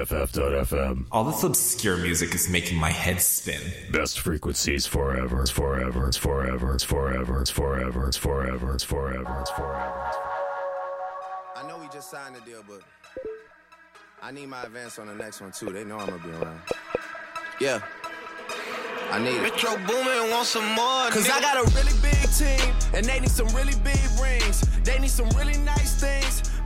BFF.FM. All this obscure music is making my head spin. Best frequencies forever. It's forever. It's forever. It's forever. It's forever. It's forever. It's forever. It's forever. I know we just signed the deal, but I need my advance on the next one too. They know I'm gonna be around. Yeah. I need it. Metro Boomin want some more. Cause I got a really big team, and they need some really big rings. They need some really nice things.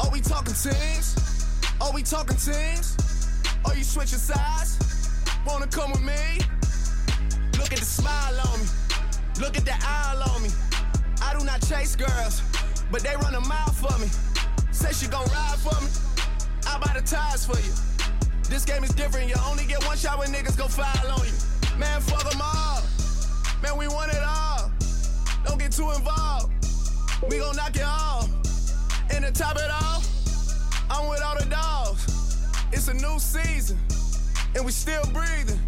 Are we talking teams? Are we talking teams? Are you switching sides? Wanna come with me? Look at the smile on me. Look at the eye on me. I do not chase girls, but they run a mile for me. Say she gon' ride for me. I buy the tires for you. This game is different. You only get one shot when niggas go foul on you. Man, fuck them all. Man, we want it all. Don't get too involved. We gon' knock it off. And to top it off, I'm with all the dogs. It's a new season, and we still breathing.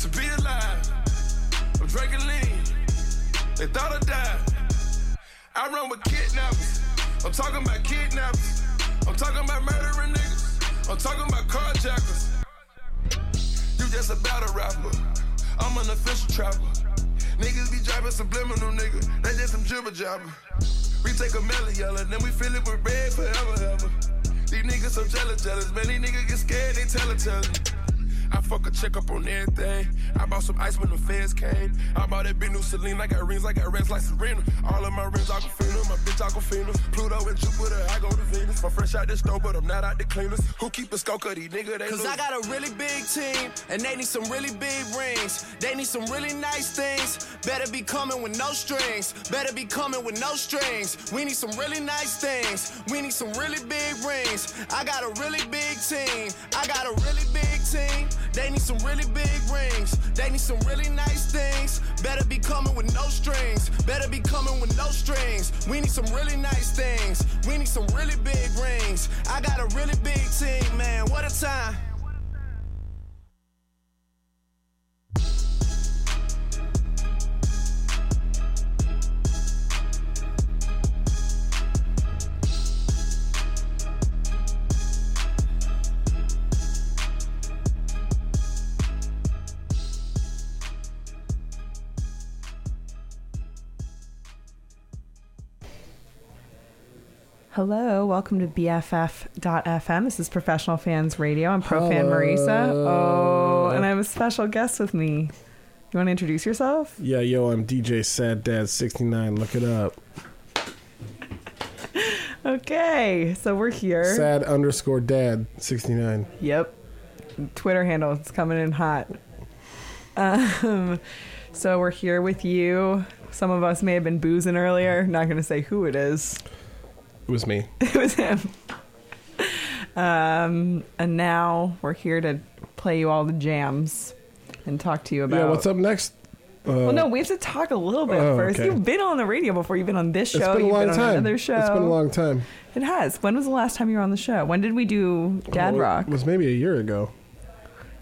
to be alive. I'm drinking lean. They thought I died. I run with kidnappers. I'm talking about kidnappers. I'm talking about murdering niggas. I'm talking about carjackers. You just about a battle rapper. I'm an official trapper. Niggas be driving subliminal, nigga. They just some jibber jabber. We take a melon yellow, then we fill it with red forever, ever. These niggas so jealous, jealous. Man, these niggas get scared, they tell it, tell it. I fuck a check up on everything. I bought some ice when the feds came. I bought that big new Celine. I got rings, I got rings like Serena. All of my rings Aquafina, my bitch Aquafina. Pluto and Jupiter, I go to Venus. I'm fresh out the stove, but I'm not out the cleaners. Who keep a scope of these nigga? They Cause lose. I got a really big team, and they need some really big rings. They need some really nice things. Better be coming with no strings. Better be coming with no strings. We need some really nice things. We need some really big rings. I got a really big team. I got a really big team. They need some really big rings. They need some really nice things. Better be coming with no strings. Better be coming with no strings. We need some really nice things. We need some really big rings. I got a really big team, man. What a time. Hello, welcome to BFF.FM. This is Professional Fans Radio. I'm Pro Fan Marisa. Oh, and I have a special guest with me. You want to introduce yourself? Yeah, yo, I'm DJ Sad Dad 69. Look it up. Okay, so we're here. Sad underscore Dad 69. Yep. Twitter handle. It's coming in hot. Um, so we're here with you. Some of us may have been boozing earlier. Not going to say who it is. It was me. It was him. Um, and now we're here to play you all the jams and talk to you about. Yeah, what's up next? Uh, Well, no, we have to talk a little bit Oh, first. okay. You've been on the radio before. You've been on this show. It's been a You've long been on time. another show. It's been a long time. It has. When was the last time you were on the show? When did we do Dad Well, Rock? It was maybe a year ago.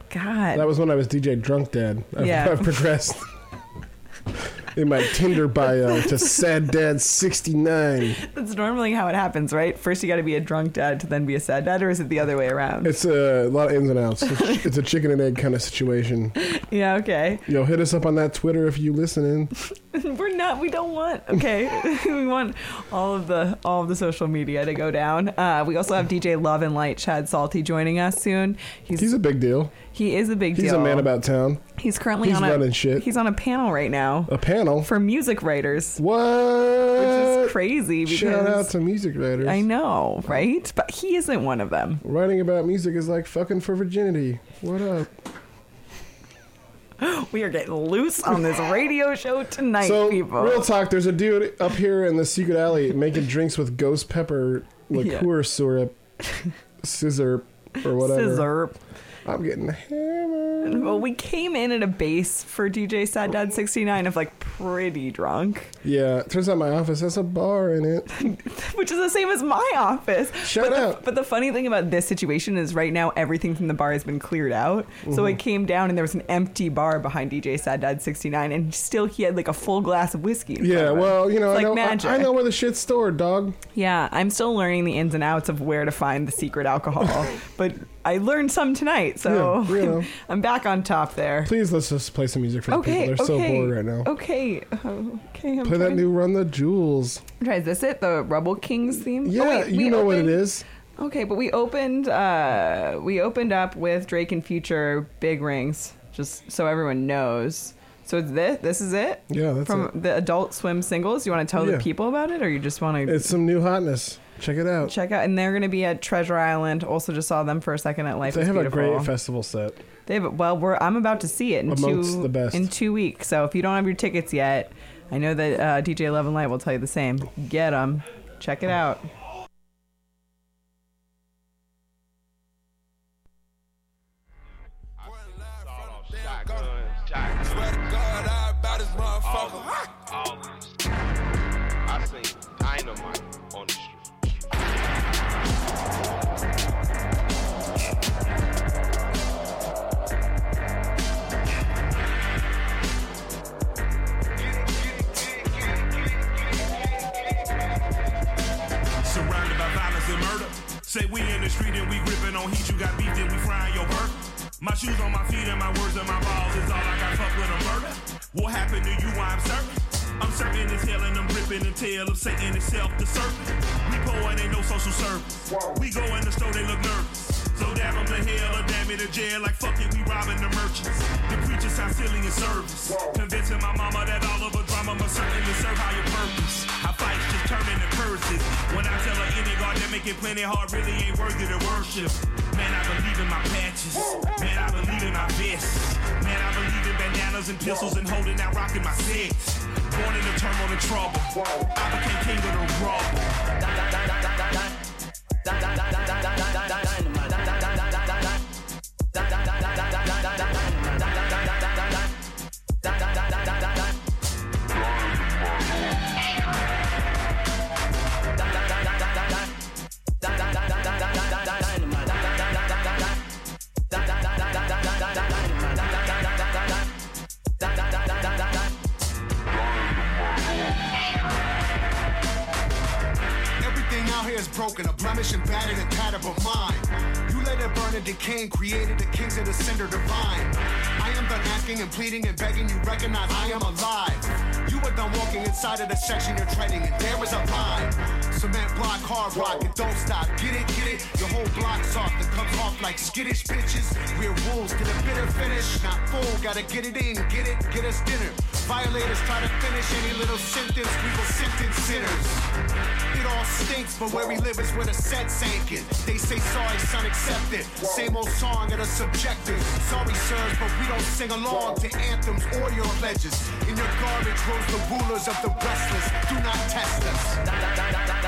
God. That was when I was DJ Drunk Dad. I've, Yeah. I've progressed in my Tinder bio to Sad Dad 69. That's normally how it happens, right? First, you got to be a drunk dad to then be a sad dad, or is it the other way around? It's a lot of ins and outs. It's, it's a chicken and egg kind of situation. yeah, okay. Yo, hit us up on that Twitter if you listening. We're not. We don't want. Okay, we want all of the all of the social media to go down. Uh, we also have DJ Love and Light Chad Salty joining us soon. He's, He's a big deal. he is a big deal. He's deal. a man about town. He's currently he's on a running shit. He's on a panel right now A panel. for music writers, what? which is crazy. Because Shout out to music writers. I know, right? But he isn't one of them. Writing about music is like fucking for virginity. What up? We are getting loose on this radio show tonight, So, people. real talk, there's a dude up here in the secret alley making drinks with ghost pepper liqueur syrup, scissor, or whatever. Scissor. I'm getting hammered. Well, we came in at a base for DJ Sad Dad 69 of like pretty drunk, Yeah, turns out my office has a bar in it. which is the same as my office. Shut but The, up. but the funny thing about this situation is right now everything from the bar has been cleared out. So Mm-hmm. I came down and there was an empty bar behind DJ Sad Dad 69 and still he had like a full glass of whiskey. Yeah, well, you know, It's I like know, I- magic. I, know where the shit's stored, dog. Yeah, I'm still learning the ins and outs of where to find the secret alcohol, but I learned some tonight, so Yeah, you know. I'm back on top there. Please let's just play some music for the people. They're okay, so bored right now. Okay, okay. I'm Play that new Run the Jewels. Try is this it? The Rubble Kings theme? Yeah, Oh, wait, you know what it is. Okay, but we opened uh we opened up with Drake and Future Big Rings, just so everyone knows. So this this is it? Yeah, that's From it. the Adult Swim singles. You want to tell Yeah. the people about it or you just want to It's some new hotness. Check it out. check out and they're going to be at Treasure Island. Also just saw them for a second at Life They have a great festival set. They have well, we're I'm about to see it in Amongst two the best. in two weeks. So if you don't have your tickets yet, I know that uh, DJ Love and Light will tell you the same. Get them, check it out. Got beef, then we frying your burger. My shoes on my feet and my words and my balls is all I got. Fuck with a murder. What happened to you? I'm certain. I'm certain as hell and I'm ripping the tail of Satan itself, the serpent. We poor and ain't no social service. We go in the store, they look nervous. So damn them to hell or damn it to jail. Like fuck it, we robbing the merchants. The preachers sound silly in service. Convincing my mama that all of her drama must certainly serve higher purpose. How fights just turn into curses. When I tell her any God that make it plenty hard really ain't worthy to worship. Man, I believe in my patches. Man, I believe in my vests. Man, I believe in bandanas and pistols and holding out, rocking my sets. Born in the turmoil and trouble. I became king of the rubble. And battered and tattered but mine. You let it burn and decay and created the kings of the cinder divine. I am done asking and pleading and begging you recognize I am alive. You are done walking inside of the section you're treading and there is a line. Cement block, hard rock, and don't stop. Get it, get it? Your whole block soft and comes off like skittish bitches. We're wolves to a bitter finish. Not full, gotta get it in, get it, get us dinner. Violators try to finish any little sentence, we will sentence sinners. It all stinks, but where we live is where the set sank in. They say sorry, son, accept it. Same old song at a subjective. Sorry, sirs, but we don't sing along to anthems or your pledges. In your garbage rose the rulers of the restless. Do not test us.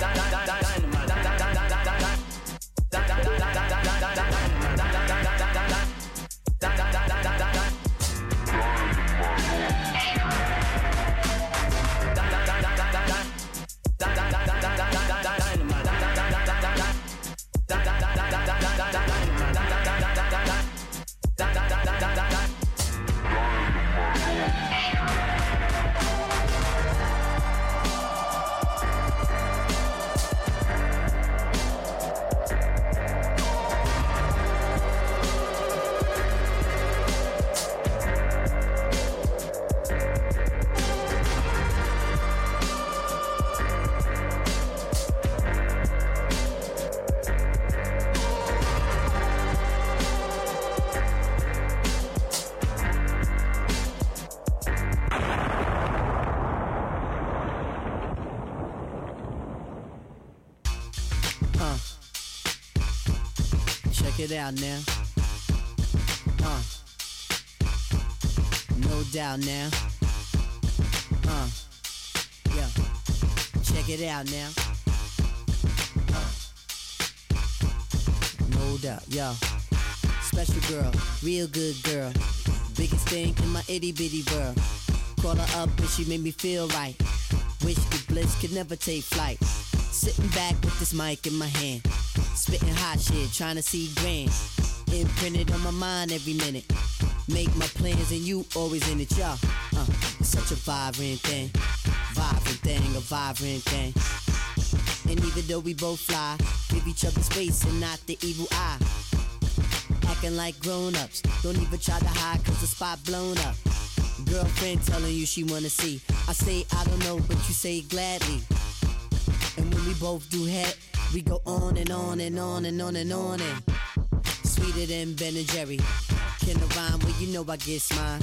now. Uh, no doubt now. Uh, yeah, check it out now. Uh, no doubt, yo. Special girl, real good girl. Biggest thing in my itty bitty world. Call her up and she made me feel right. Wish the bliss could never take flight. Sitting back with this mic in my hand. Spitting hot shit, trying to see grand. Imprinted on my mind every minute. Make my plans and you always in it, y'all. Uh, it's such a vibrant thing. Vibrant thing, a vibrant thing. And even though we both fly, give each other space and not the evil eye. Acting like grown ups, don't even try to hide cause the spot blown up. Girlfriend telling you she wanna see. I say I don't know, but you say gladly. And when we both do head, we go on and on and on and on and on and sweeter than Ben and Jerry. Can I rhyme? Well, you know I get mine.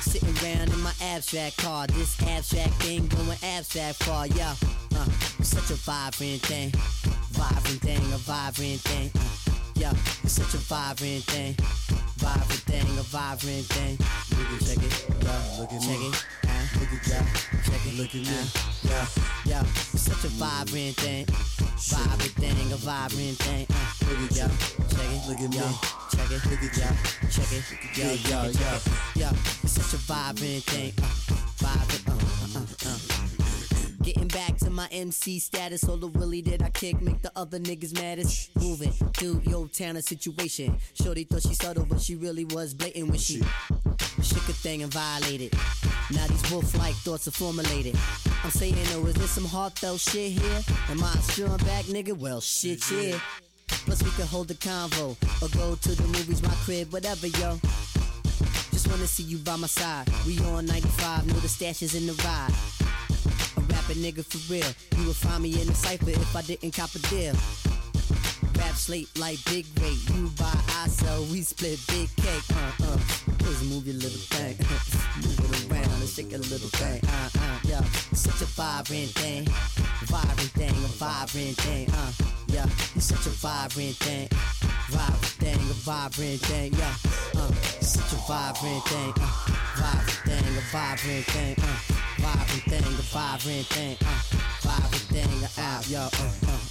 Sitting around in my abstract car, this abstract thing going abstract far, yeah. Uh, it's such a vibrant thing, vibrant thing, a vibrant thing. Uh, yeah, it's such a vibrant thing, vibrant thing, a vibrant thing. Look at check it, yeah, look at check me. it. Uh, look at yeah, check it, look at me. Yeah, yeah, it's such a vibrant thing, vibrant thing, a vibrant thing. Uh, look at yeah, check it, look at me. Check it, look at yeah, check it, yeah, yeah, yeah, yeah. It's such a vibrant thing, uh, vibrant, uh, uh, uh. uh. Getting back to my MC status, all the willy that I kick make the other niggas maddest. Moving through your town a situation. Shorty thought she subtle, but she really was blatant when she shook a thing and violated. Now these wolf-like thoughts are formulated. I'm saying, oh, is there some heartfelt shit here? Am I strong back, nigga? Well, shit, yeah. Plus we could hold a convo or go to the movies, my crib, whatever, yo. Just wanna see you by my side. We on 95, know the stash is in the ride. A rapping nigga for real. You would find me in the cipher if I didn't cop a deal. Rap slate like big rate. You buy, I sell, we split big cake. Uh uh. Just move your little thing. move it around and shake a little thing. Uh uh. Yeah. Such a vibrant thing. Vibrant thing, a vibrant thing. Uh. Yeah. It's such a vibrant thing. Vibrant thing, a vibrant thing. Yeah. Uh. Such a vibrant thing. Uh. Vibrant thing, a vibrant thing. Uh. Vibrant thing, a vibrant thing. Uh. Vibrant thing, uh. Out, yo. Uh, uh,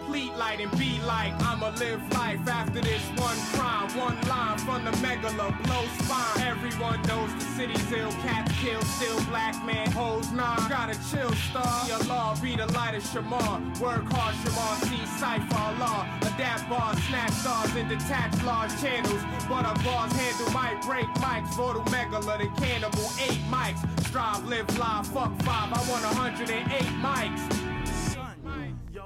like right and be like, I'ma live life after this one crime. One line from the megala, blow spine. Everyone knows the city's ill, cats kill, still black man, hoes nine. Gotta chill, star. Your law, read a light of Shamar. Work hard, Shamar, see cipher law. Adapt bars, snatch stars, and detach large channels. But our bars handle might break mics. Voodoo megala, the cannibal, eight mics. Strive, live, live, fuck five. I want 108 mics.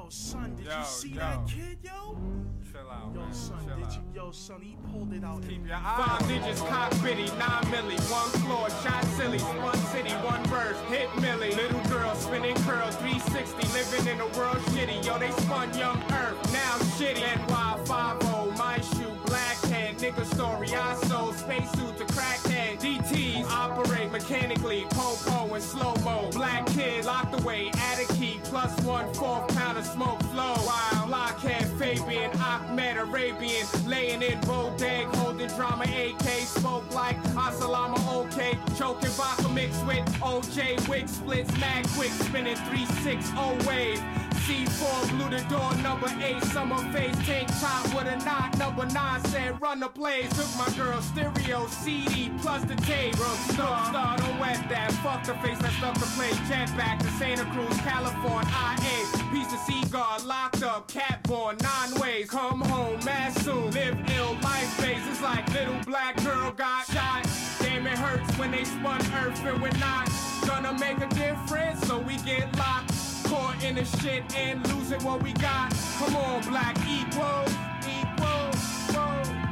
Yo, son, did yo, you see yo. that kid, yo? Chill out, yo, man. son, Chill did out. you? Yo, son, he pulled it out. Keep your eyes. Five ninjas, cockpitty, nine milli, one floor, shot silly, one city, one verse, hit milli. Little girl spinning curls, 360, living in a world shitty. Yo, they spun young Earth, now shitty. NY 50 story, I sold spacesuit to crackhead. DTs operate mechanically, po-po and slow-mo. Black kid locked away, add a key, plus one fourth pound of smoke flow. While blockhead Fabian, Ahmed Arabian, laying in bodeg, holding drama AK, smoke like Asalama OK, choking vodka mixed with OJ, wig splits, mad quick, spinning 360 wave. C4 blew the door, number 8, summer face, tank top with a knot, number 9 said run the plays, took my girl stereo CD plus the tape, Snoop star, don't wet that, fuck the face that stuck to play, jet back to Santa Cruz, California, IA, piece of cigar, locked up, cat born, nine ways, come home, mad soon, live ill, life it's like little black girl got shot, damn it hurts when they spun earth and we're not gonna make a difference, so we get locked. Caught in the shit and losing what we got. Come on, black equal, equal, whoa.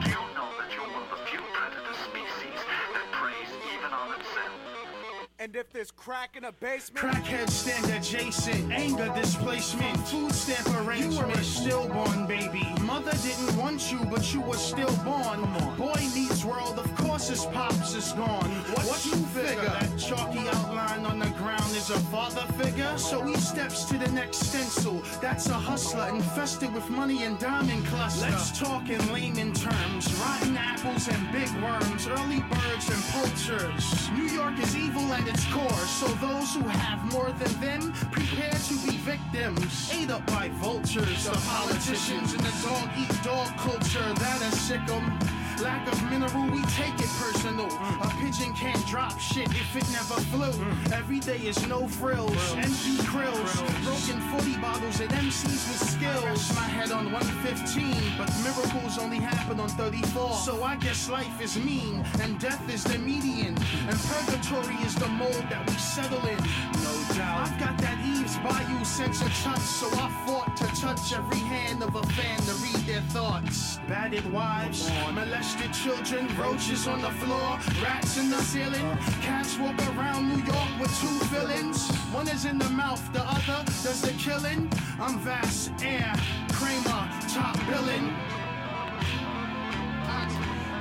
And if there's crack in a basement, Crackheads stand adjacent, anger displacement, food stamp arrangement. You were a stillborn baby. Mother didn't want you, but you were stillborn. Boy meets world, of course his pops is gone. What, you figure? That chalky outline on the ground is a father figure. So he steps to the next stencil. That's a hustler infested with money and diamond cluster. Let's talk in layman terms. Rotten apples and big worms, early birds and poachers. New York is evil at its core, so those who have more than them prepare to be victims. Ate up by vultures, the politicians, and the dog eat dog culture that is sick 'em. Lack of mineral, we take it personal. A pigeon can't drop shit if it never flew. Every day is no frills, empty krills, broken 40 bottles at MCs with skills. My head on 115, but miracles only happen on 34. So I guess life is mean, and death is the median, and purgatory is the mold that we settle in. No doubt. I've got that Eve's Bayou sense of touch, so I fought to touch every hand of a fan to read their thoughts. Battered wives, molested children, roaches on the floor, rats in the ceiling. Cats walk around New York with two villains. One is in the mouth, the other does the killing. I'm vast air, Kramer, top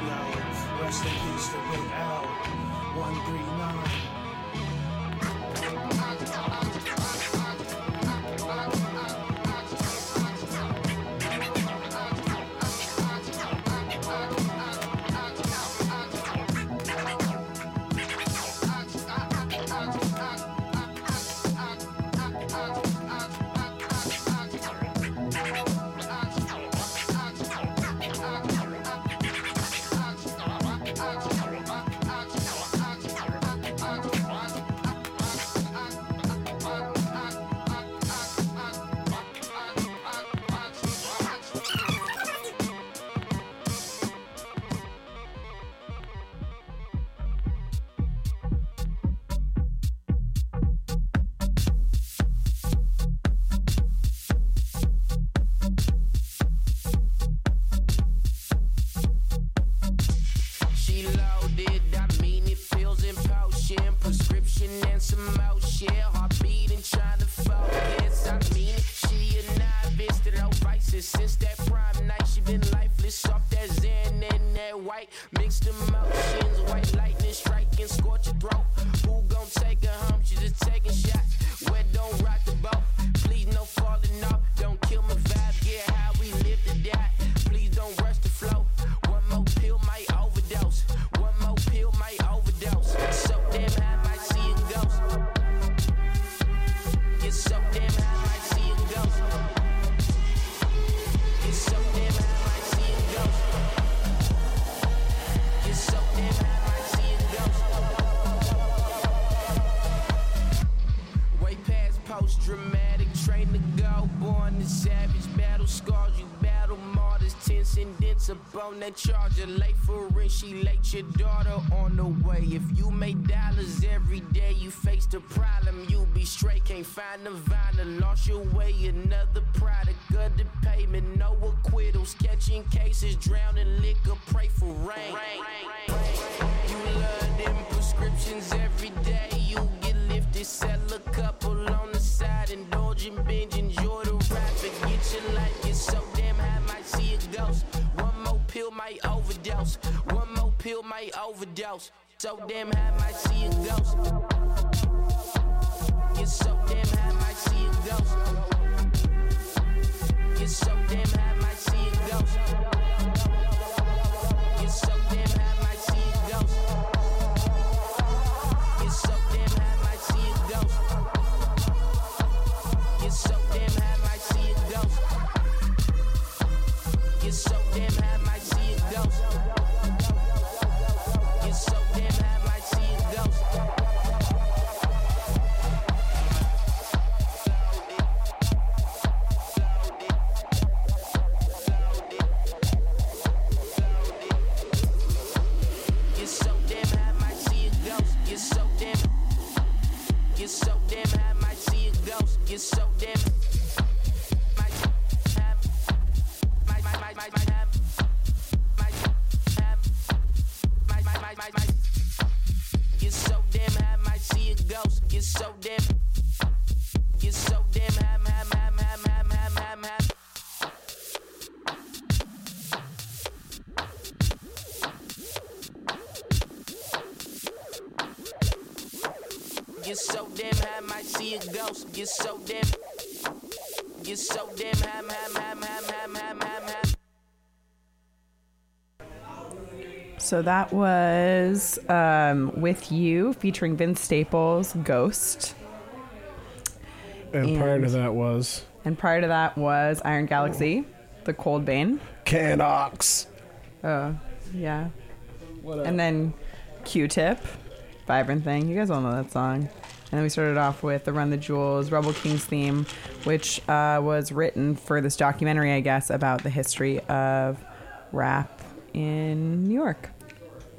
yo, rest in peace to Big L, 139. Late. Overdose. So damn high, might see a ghost. So that was um, with you featuring Vince Staples, Ghost. And, prior to that was And prior to that was Iron Galaxy, The Cold Vein. Canox. Oh, yeah. And then Q-Tip, Vibrant Thing. You guys all know that song. And then we started off with the Run the Jewels, Rubble Kings theme, which uh, was written for this documentary, I guess, about the history of rap in New York.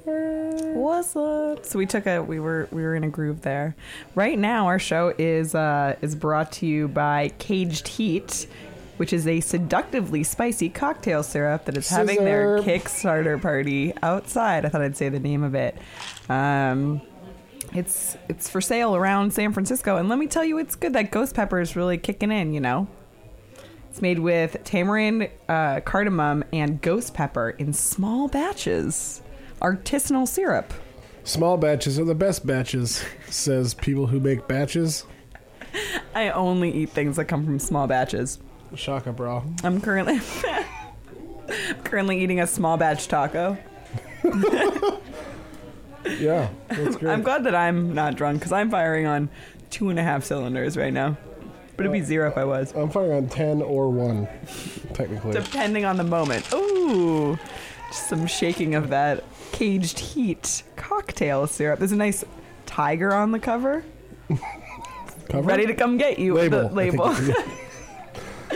What's up? So we took a we were we were in a groove there. Right now our show is uh is brought to you by Caged Heat, which is a seductively spicy cocktail syrup that is having their Kickstarter party outside. I thought I'd say the name of it. Um it's it's for sale around San Francisco and let me tell you it's good that ghost pepper is really kicking in, you know. It's made with tamarind, uh, cardamom, and ghost pepper in small batches. Artisanal syrup. Small batches are the best batches, says people who make batches. I only eat things that come from small batches. Shaka, bro. I'm currently currently eating a small batch taco. Yeah, that's great. I'm glad that I'm not drunk because I'm firing on two and a half cylinders right now. But it'd be uh, zero if I was. I'm firing on 10 or 1, technically. Depending on the moment. Ooh, just some shaking of that caged heat cocktail syrup. There's a nice tiger on the cover. Cover? Ready to come get you. Label, The label.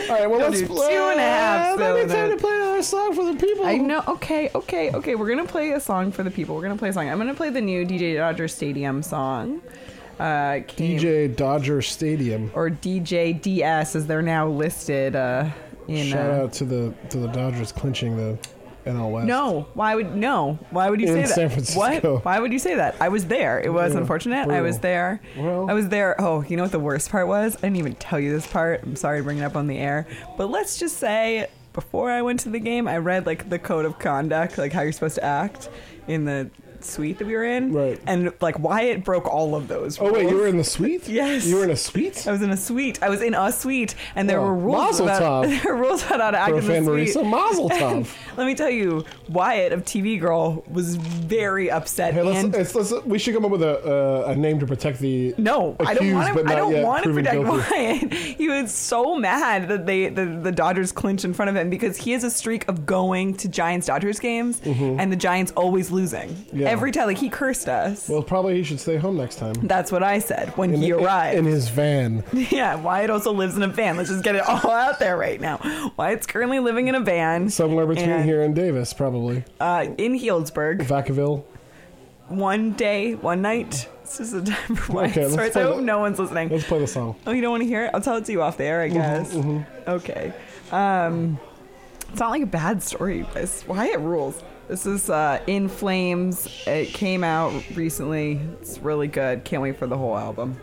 All right, well, let's play. two and a half Maybe time to play another song for the people. I know. Okay, okay, okay. We're gonna play a song for the people. We're gonna play a song. I'm gonna play the new DJ Dodger Stadium song. Uh, came- DJ Dodger Stadium. or DJ DS as they're now listed uh, in. Shout uh, out to the to the Dodgers clinching the NL West. No, why would no? Why would you In say that? San Francisco. What? Why would you say that? I was there. It was Yeah, unfortunate. I was brutal. there. Well- I was there. Oh, you know what the worst part was? I didn't even tell you this part. I'm sorry to bring it up on the air, but let's just say before I went to the game, I read like the code of conduct, like how you're supposed to act in the suite that we were in. Right. And like Wyatt broke all of those. Oh wait, you were in the suite? Yes. You were in a suite? I was in a suite. I was in a suite, and there Oh, were rules about tov. there were rules about how to act a in the suite. Marisa, mazel tov. Let me tell you, Wyatt of TV Girl was very upset. Hey, let's, let's, let's, we should come up with a uh, a name to protect the no, I don't accused, want to. I don't want to protect guilty. Wyatt. He was so mad that they the, the Dodgers clinched in front of him because he has a streak of going to Giants Dodgers games, Mhm. and the Giants always losing. Yeah. Every time. Like he cursed us. Well, probably he should stay home next time. That's what I said when in, he arrived. in his van. yeah, Wyatt also lives in a van. Let's just get it all out there right now. Wyatt's currently living in a van. Somewhere between and, here and Davis, probably. Uh, in Healdsburg. Vacaville. One day, one night. This is the time for Wyatt Okay, stories. I hope the- no one's listening. Let's play the song. Oh, you don't want to hear it? I'll tell it to you off the air, I guess. Okay. Um, it's not like a bad story, guys. Wyatt rules. This is uh, In Flames. It came out recently. It's really good. Can't wait for the whole album.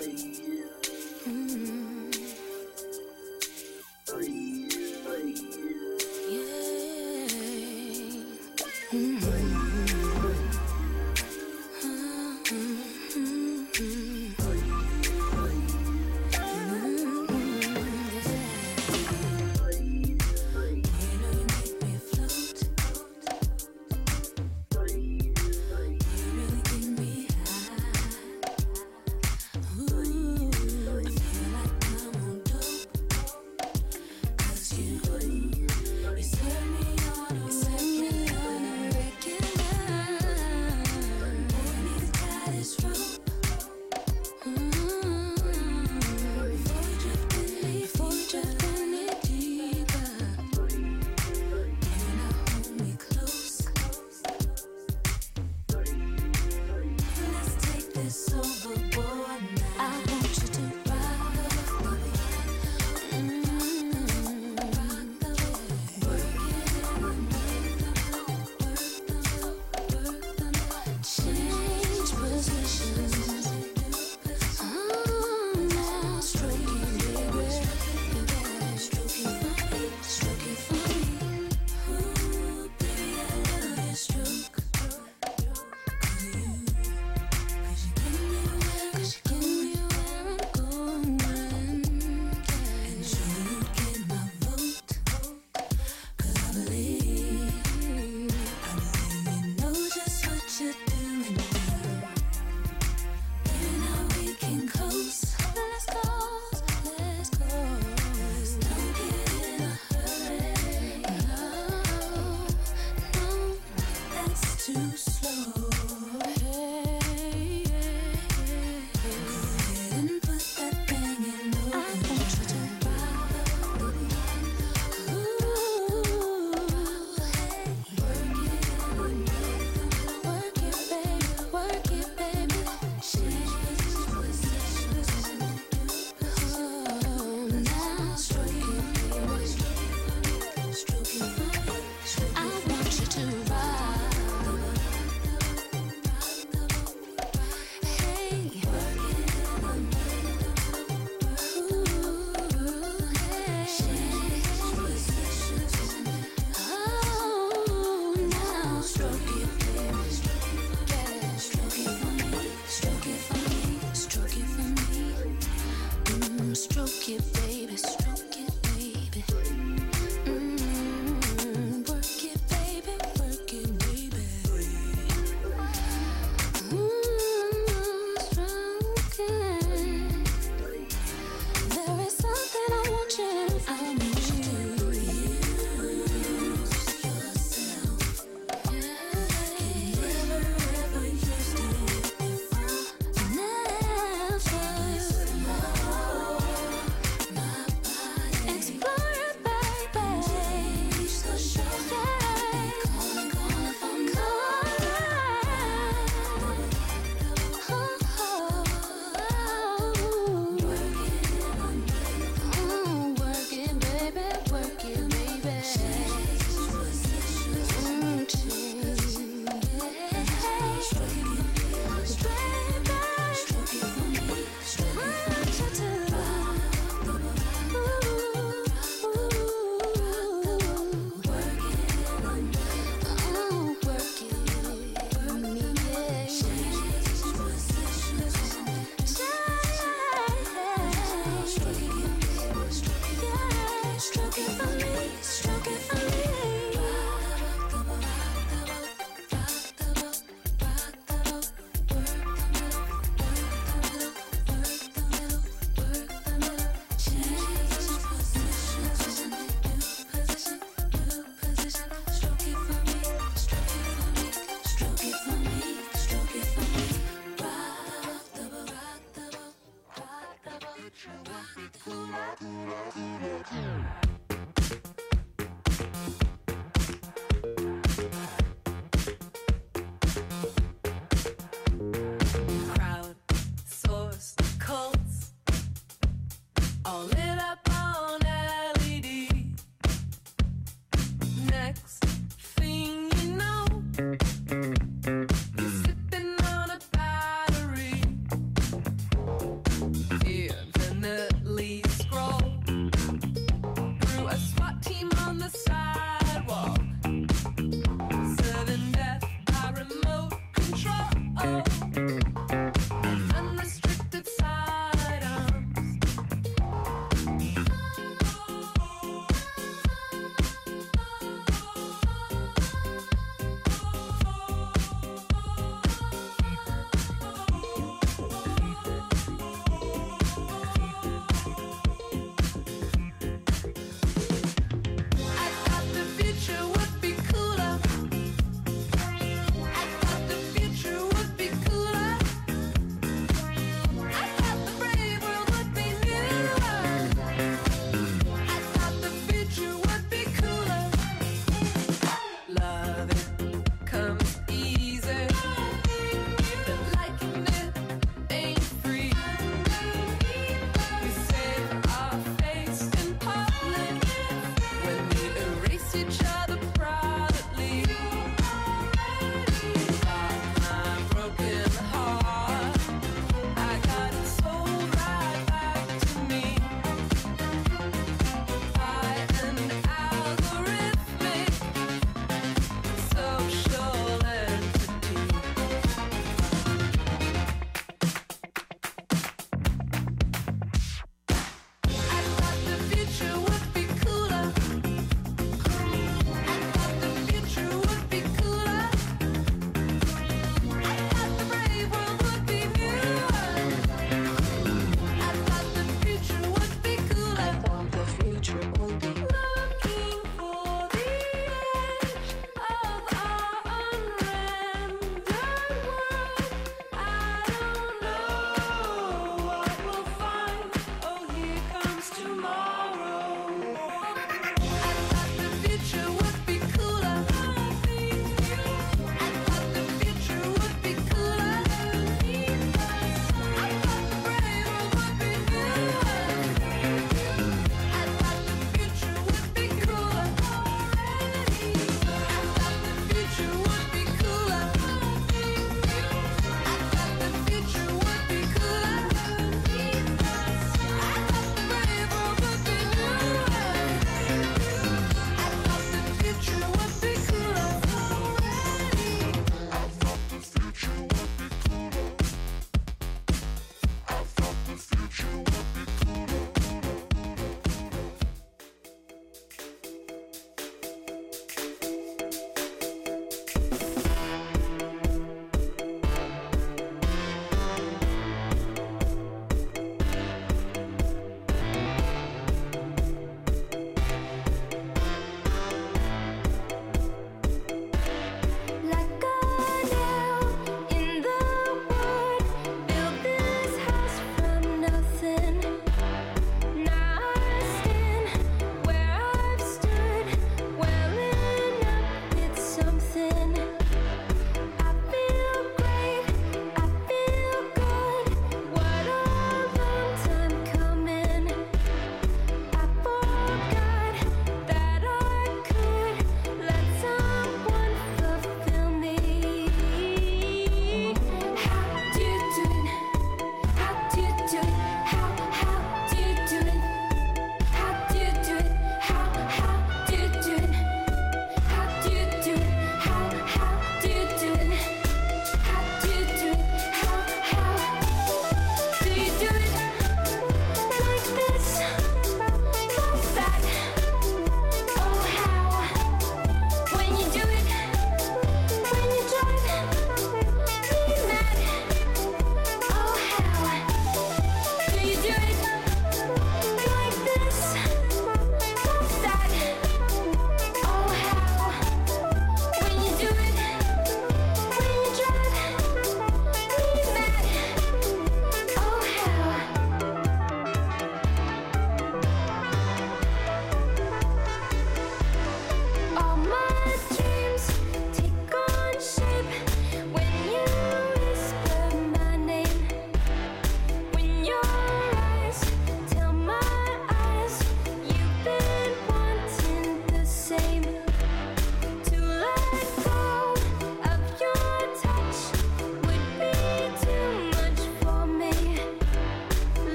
This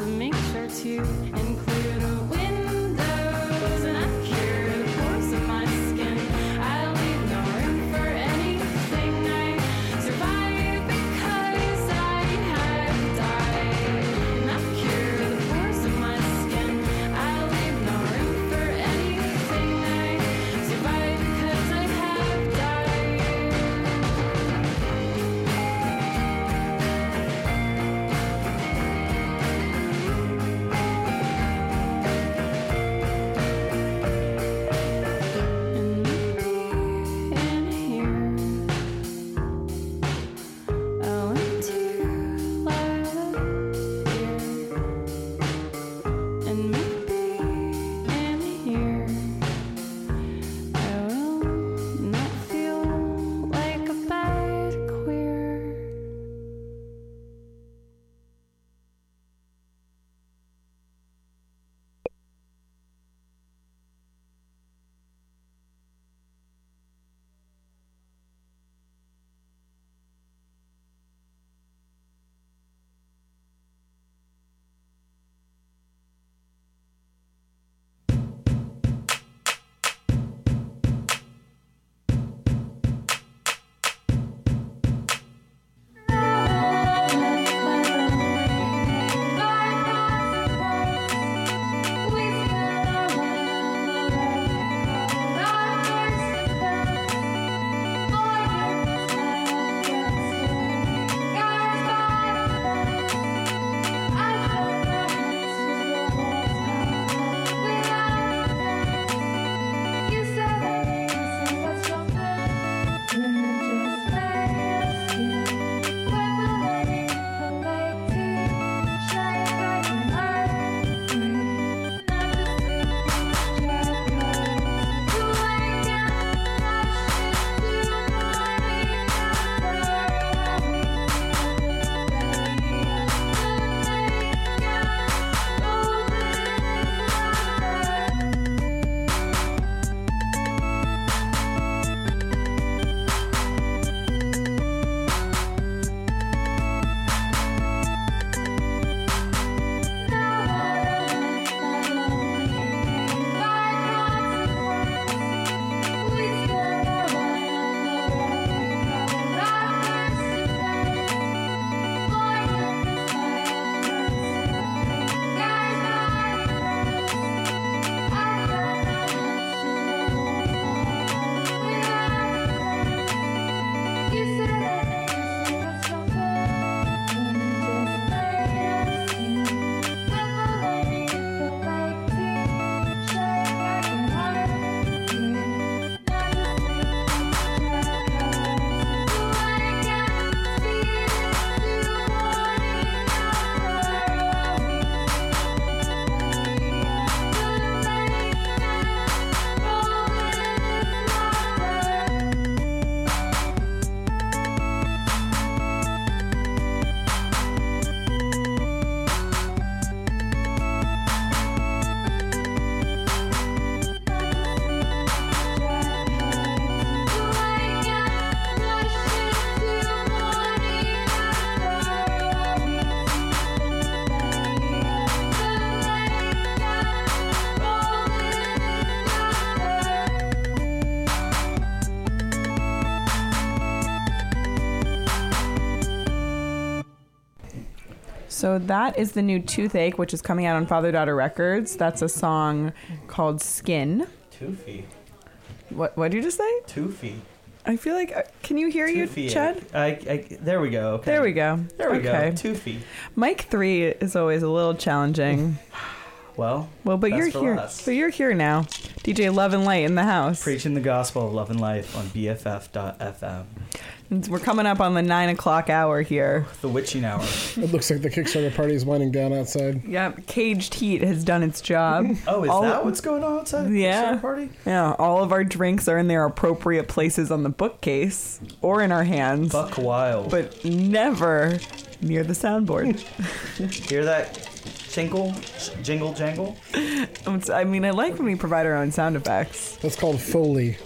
and make sure to include So that is the new Toothache, which is coming out on Father Daughter Records. That's a song called Skin. Toofy. What what did you just say? Toofy. I feel like uh, can you hear you, Toofy. Chad? I, I, there we go. Okay. There we go. There we okay. go. Toofy. Mic three is always a little challenging. Well, well, but you're here. us. But you're here now. DJ Love and Light in the house. Preaching the gospel of love and life on BFF.FM. And We're coming up on the nine o'clock hour here. The witching hour. It looks like the Kickstarter party is winding down outside. Yep, caged heat has done its job. Oh, is All- that what's going on outside? the Yeah. Kickstarter party? Yeah, all of our drinks are in their appropriate places on the bookcase or in our hands. Buck wild. But never near the soundboard. Hear that? Jingle, jingle, jangle. I mean, I like when we provide our own sound effects. That's called Foley.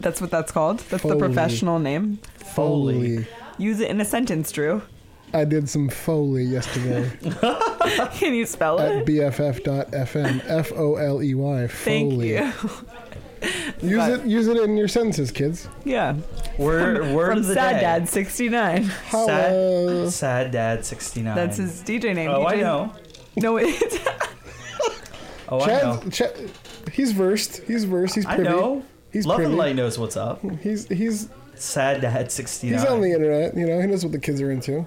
That's what that's called. That's the professional name. Foley. Use it in a sentence, Drew. I did some Foley yesterday Can you spell it? at it? BFF.FM. F O L E Y. Thank Foley. you. Use it. Use it in your sentences, kids. Yeah. Word, From, word from of the Sad day. Dad 69. Sad, sad Dad 69. That's his DJ name. Oh, I know. No, it's Oh, I know. Chad, Chad, he's versed. He's versed. He's I privy. know. He's Love privy. and Light knows what's up. He's he's Sad Dad 69. he's on the internet. You know, he knows what the kids are into.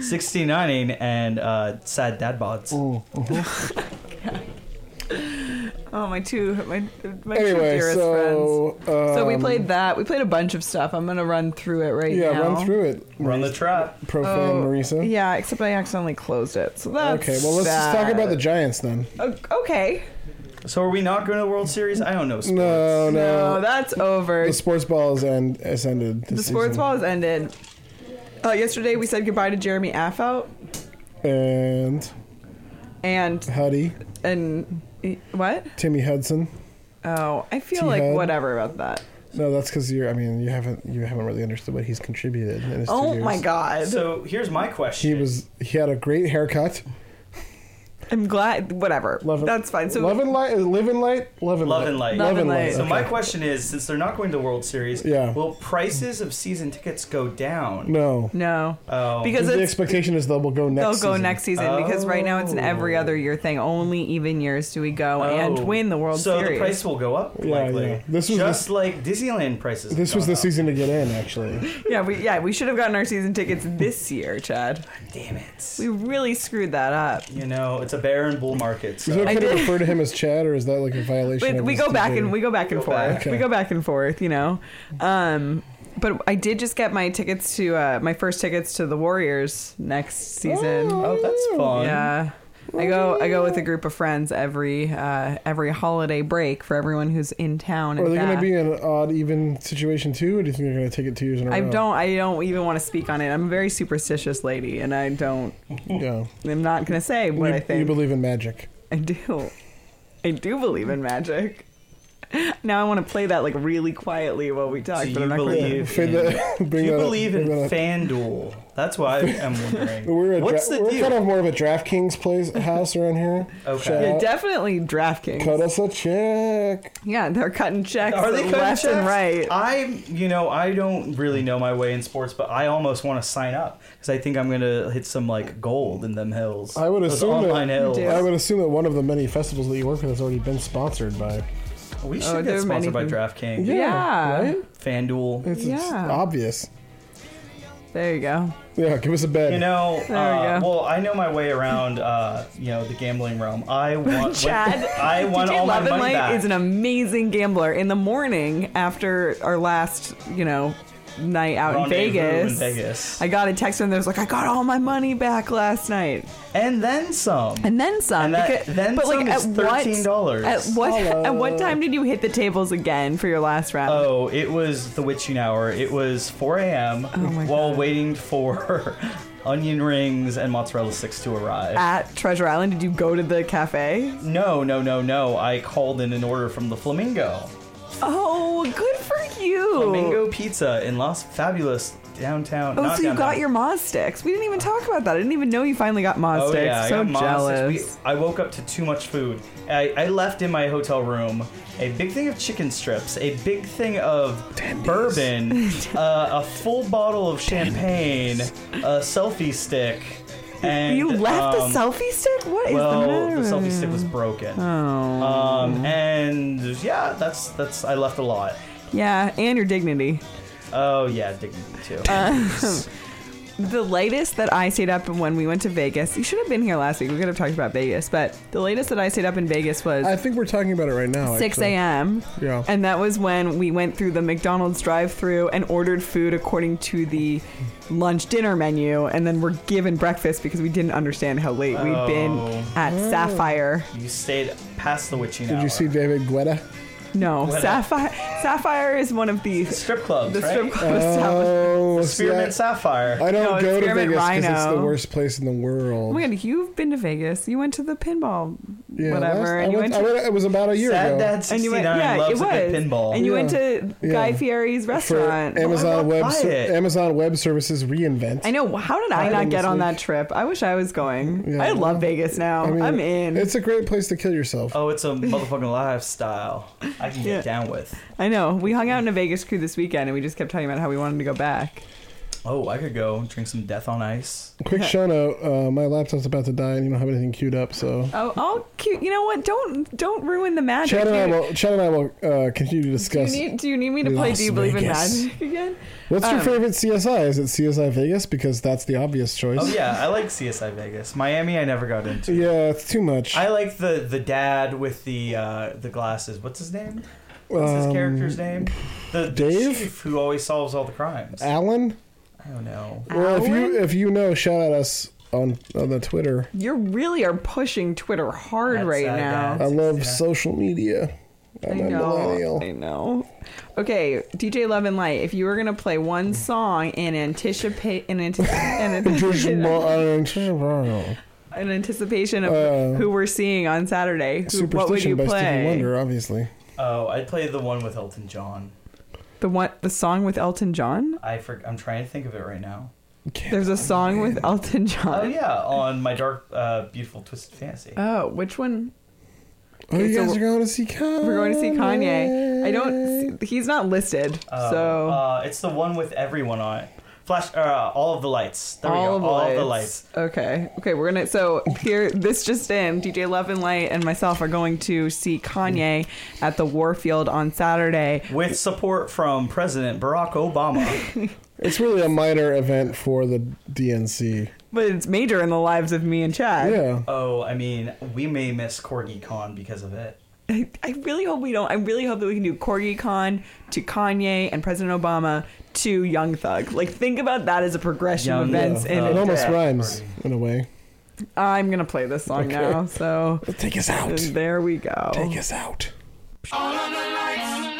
69 and uh, Sad Dad Bods. oh my two my my two Anyway, dearest so friends. So we um, played that. We played a bunch of stuff. I'm gonna run through it right now. Yeah, now. run through it. Run the trap. Profane Oh, Marisa. Yeah, except I accidentally closed it. So that's Okay, well let's just talk about the Giants then. the. Okay. So are we not going to the World Series? I don't know sports. No, no. No, that's over. The sports ball has, end, has ended. The this sports season. ball has ended. Uh, yesterday we said goodbye to Jeremy Affeldt And and Huddy, and what? Timmy Hudson. Oh, I feel like T-Head. whatever about that. No, that's because you're. I mean, you haven't. You haven't really understood what he's contributed. In his two Oh years. my god. So here's my question. He was. He had a great haircut. I'm glad. Whatever. Love and- That's fine. So love and light. Live and light. Love and Love light. and light. Love and light. So my question is, since they're not going to the World Series, Yeah. will prices of season tickets go down? No. no, Oh, because the expectation is they'll go next. they'll go season. next season because right now it's an every other year thing. Only even years do we go and Oh. win the World so Series. So the price will go up, Yeah, likely. yeah. This was just the- like Disneyland prices. This was the up. season to get in, actually. yeah, we yeah we should have gotten our season tickets this year, Chad. Damn it! We really screwed that up. You know, it's a bear and bull market. Is So. it I okay to did- refer to him as Chad, or is that like a violation? We, of we his go back and we go back and Go forth. back. We go back and forth. You know, um, but I did just get my tickets to uh, my first tickets to the Warriors next season. Oh, that's fun. Yeah. I go I go with a group of friends every uh, every holiday break for everyone who's in town. Are they going to be in an odd, even situation too, or do you think they're going to take it two years in a I row? don't I don't even want to speak on it. I'm a very superstitious lady and I don't Yeah. I'm not gonna say what you, I think. you believe in magic. I do. I do believe in magic. Now I want to play that like really quietly while we talk, Do but you I'm not going believe? to. Fade in- that- do you that up, believe in bring that up. FanDuel? That's why I'm wondering. We're, a What's dra- the we're deal? kind of more of a DraftKings place house around here. Okay. Yeah, out. definitely DraftKings. Cut us a check. Yeah, they're cutting checks Are they cutting left and right. I, you know, I don't really know my way in sports, but I almost want to sign up because I think I'm gonna hit some like gold in them hills. I would assume that hills. I would assume that one of the many festivals that you work with has already been sponsored by. We Oh, should there get are many sponsored by things- DraftKings, Yeah. right? FanDuel. It's, it's Yeah. obvious. There you go. Yeah, give us a bet. You know, There we uh, go. well, I know my way around, uh, you know, the gambling realm. I want, Chad, I want DJ all my Love and money Light back. is an amazing gambler. In the morning after our last, you know, night out in Vegas, in Vegas. I got a text from them that was like, "I got all my money back last night." and then some. And then some. And that- because- then but like some at is what $13. at what Hello. at what time did you hit the tables again for your last round? Oh, it was the witching hour. It was 4 a.m. Oh while God. waiting for onion rings and mozzarella sticks to arrive. At Treasure Island, did you go to the cafe? no, no, no, no. I called in an order from the Flamingo. Oh, good for you. Flamingo Pizza in Los Fabulous downtown. Oh, not so you downtown. got your Moz sticks. We didn't even talk about that. I didn't even know you finally got Moz Oh sticks. yeah, I so got Moz jealous. sticks. We, I woke up to too much food. I, I left in my hotel room a big thing of chicken strips, a big thing of bourbon, uh, a full bottle of champagne, a selfie stick, And, you left um, the selfie stick? What is well, the matter? the selfie stick was broken. Oh. Um, and yeah, that's that's I left a lot. Yeah, and your dignity. Oh yeah, dignity too. Um, the latest that I stayed up when we went to Vegas, you should have been here last week. We could have talked about Vegas, but the latest that I stayed up in Vegas was I think we're talking about it right now. 6 actually. a.m. Yeah. And that was when we went through the McDonald's drive through and ordered food according to the lunch dinner menu. And then we're given breakfast because we didn't understand how late we'd been Oh. at Sapphire. You stayed past the witching Did hour. you see David Guetta? No, What? Sapphire. Sapphire is one of the strip clubs. The right? strip clubs. Oh, see, Spearmint I- Sapphire. I don't No, go to Spearmint Vegas because it's the Rhino. worst place in the world. Oh my god, you've been to Vegas. You went to the pinball, Yeah, whatever, last- and I you went, went I to. went- It was about a year Sad ago. Dad and you went, 69 yeah, loves it a good was. pinball. And you Yeah. went to Guy Yeah. Fieri's for restaurant. Oh, Amazon Web buy Ser- it. Amazon Web Services reinvent. I know. How did I Item not get on week. that trip? I wish I was going. Yeah. I love Vegas now. I'm in. It's a great place to kill yourself. Oh, it's a motherfucking lifestyle. I can get Yeah. down with. I know. We hung out in a Vegas crew this weekend, and we just kept talking about how we wanted to go back. Oh, I could go drink some Death on Ice. Quick shout out. Uh, my laptop's about to die, and you don't have anything queued up. So Oh, oh, cute. You know what? Don't don't ruin the magic. Chad and I will. Chad and I will uh, continue to do you discuss. need Do you need me to play? Las Do you believe in Vegas. magic again? What's your Um, favorite CSI? Is it CSI Vegas? Because that's the obvious choice. Oh yeah, I like CSI Vegas. Miami, I never got into. Yeah, it's too much. I like the the dad with the uh, the glasses. What's his name? What's his Um, character's name? The, the Dave? chief who always solves all the crimes. Alan. I don't know. Well, if you if you know, shout out us on on the Twitter. You really are pushing Twitter hard That's right sad, now. I love social media. I I'm a know. millennial. I know. Okay, DJ Love and Light. If you were gonna play one song in anticipate in, anti- in Just anticipation, more- in anticipation of Uh, who we're seeing on Saturday, who, what would you by play? Wonder, obviously. Oh, I'd play the one with Elton John. The one, the song with Elton John. I for, I'm trying to think of it right now. There's a song with Elton John. Oh yeah, on my dark, uh, beautiful twisted fantasy. Oh, which one? Oh, you Okay, so guys are going to see Kanye. We're going to see Kanye. I don't. He's not listed, Uh, so uh, it's the one with everyone on it. Flash, uh, all of the lights. There all we go. the all lights. of the lights. Okay. Okay, we're gonna. So here, this just in: DJ Love and Light and myself are going to see Kanye at the Warfield on Saturday. With support from President Barack Obama. It's really a minor event for the DNC. But it's major in the lives of me and Chad. Yeah. oh, I mean, we may miss Corgi Con because of it. I, I really hope we don't. I really hope that we can do Corgi Con to Kanye and President Obama to Young Thug. Like, think about that as a progression of Young events. Thug. in It a almost day. rhymes in a way. I'm gonna play this song Okay. now. So Take us out. And there we go. Take us out. All of the lights.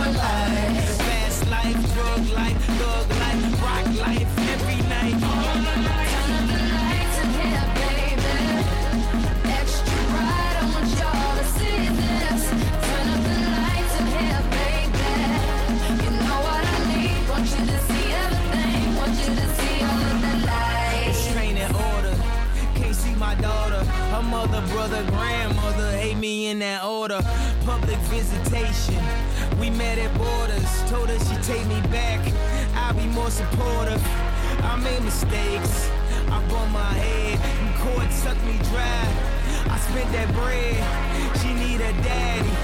brother, grandmother, hate me in that order. Public visitation, we met at borders. Told her she take me back, I'll be more supportive. I made mistakes, I bumped my head, and court sucked me dry. I spent that bread, she need a daddy.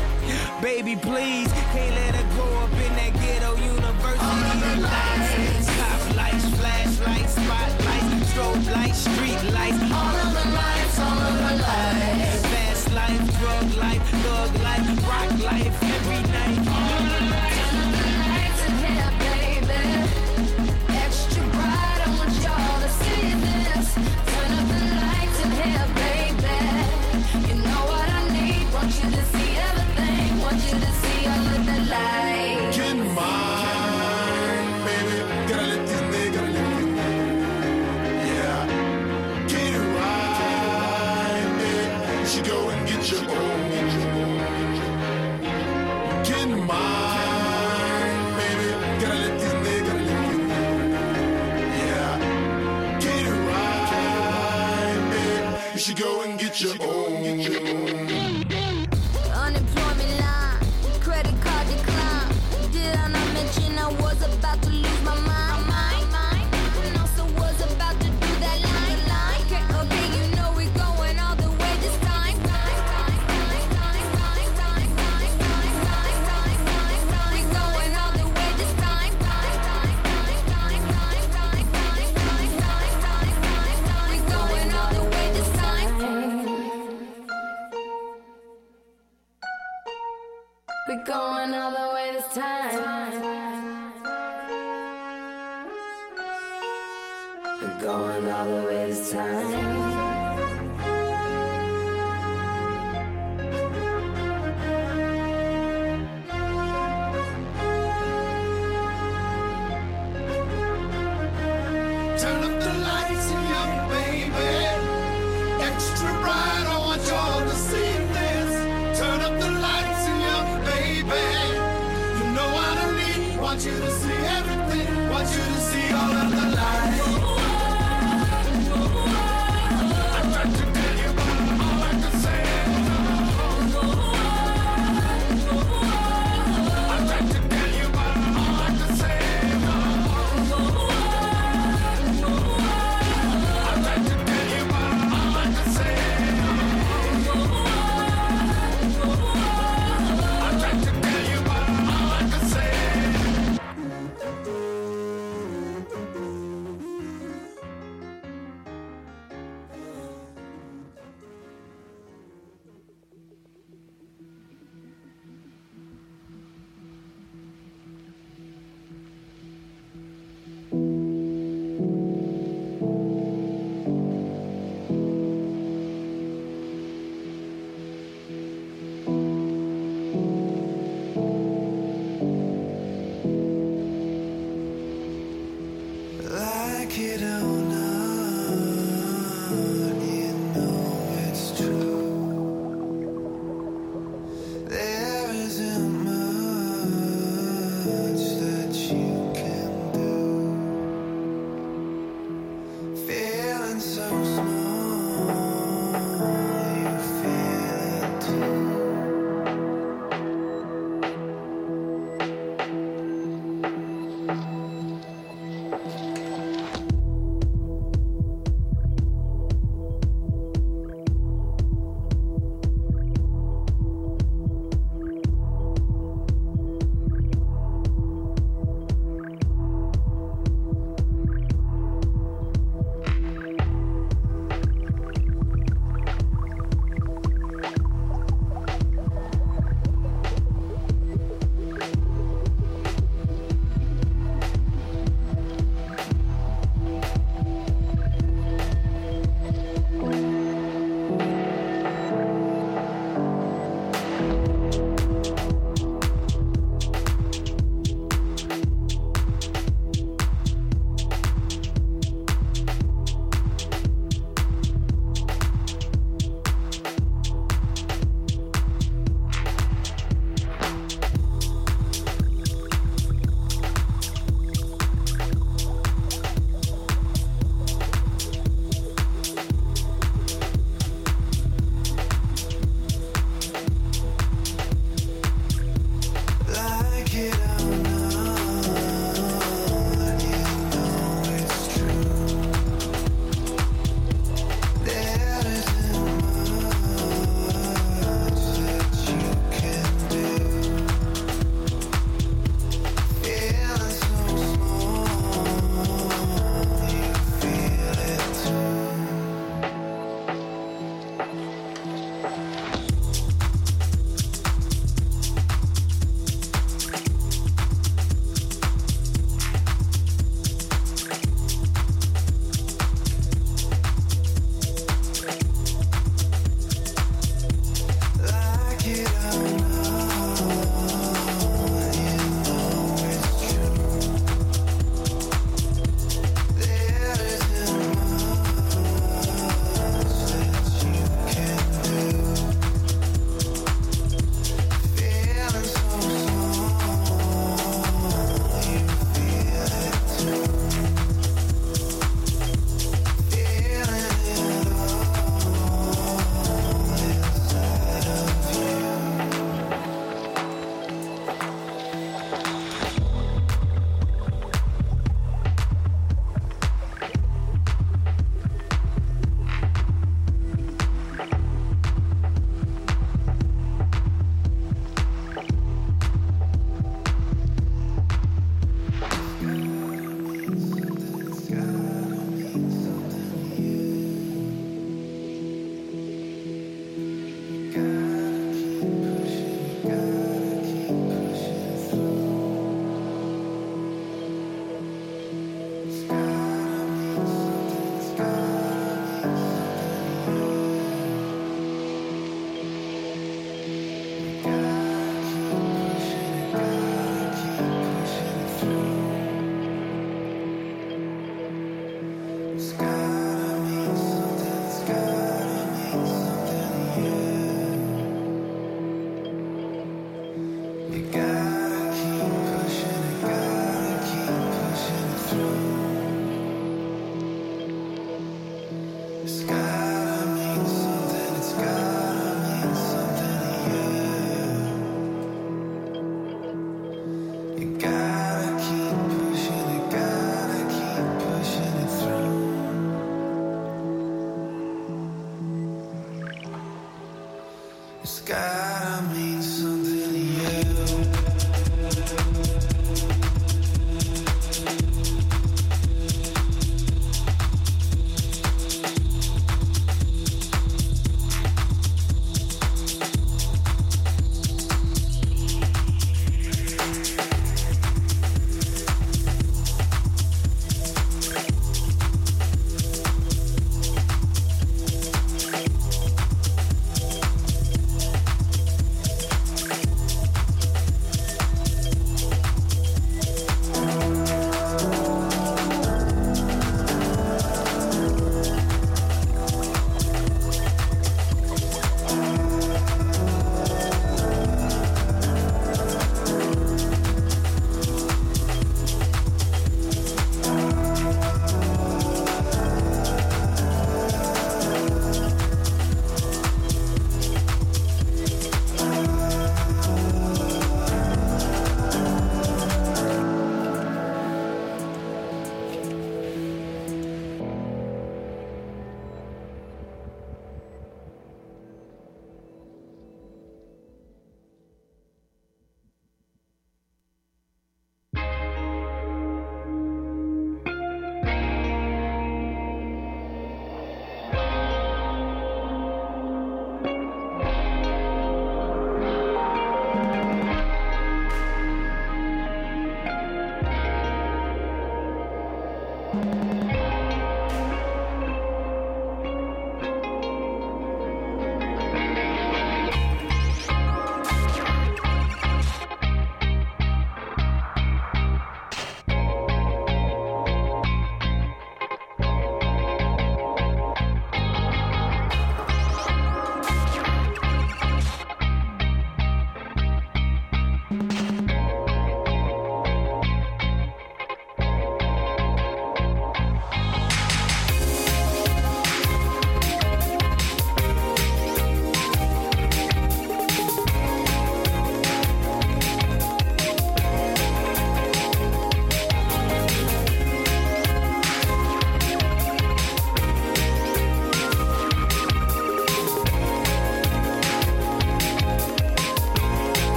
Baby, please, can't let her grow up in that ghetto university. Oh, lights, top lights, flashlights, spotlights, strobe lights, street lights. thug life, rock life,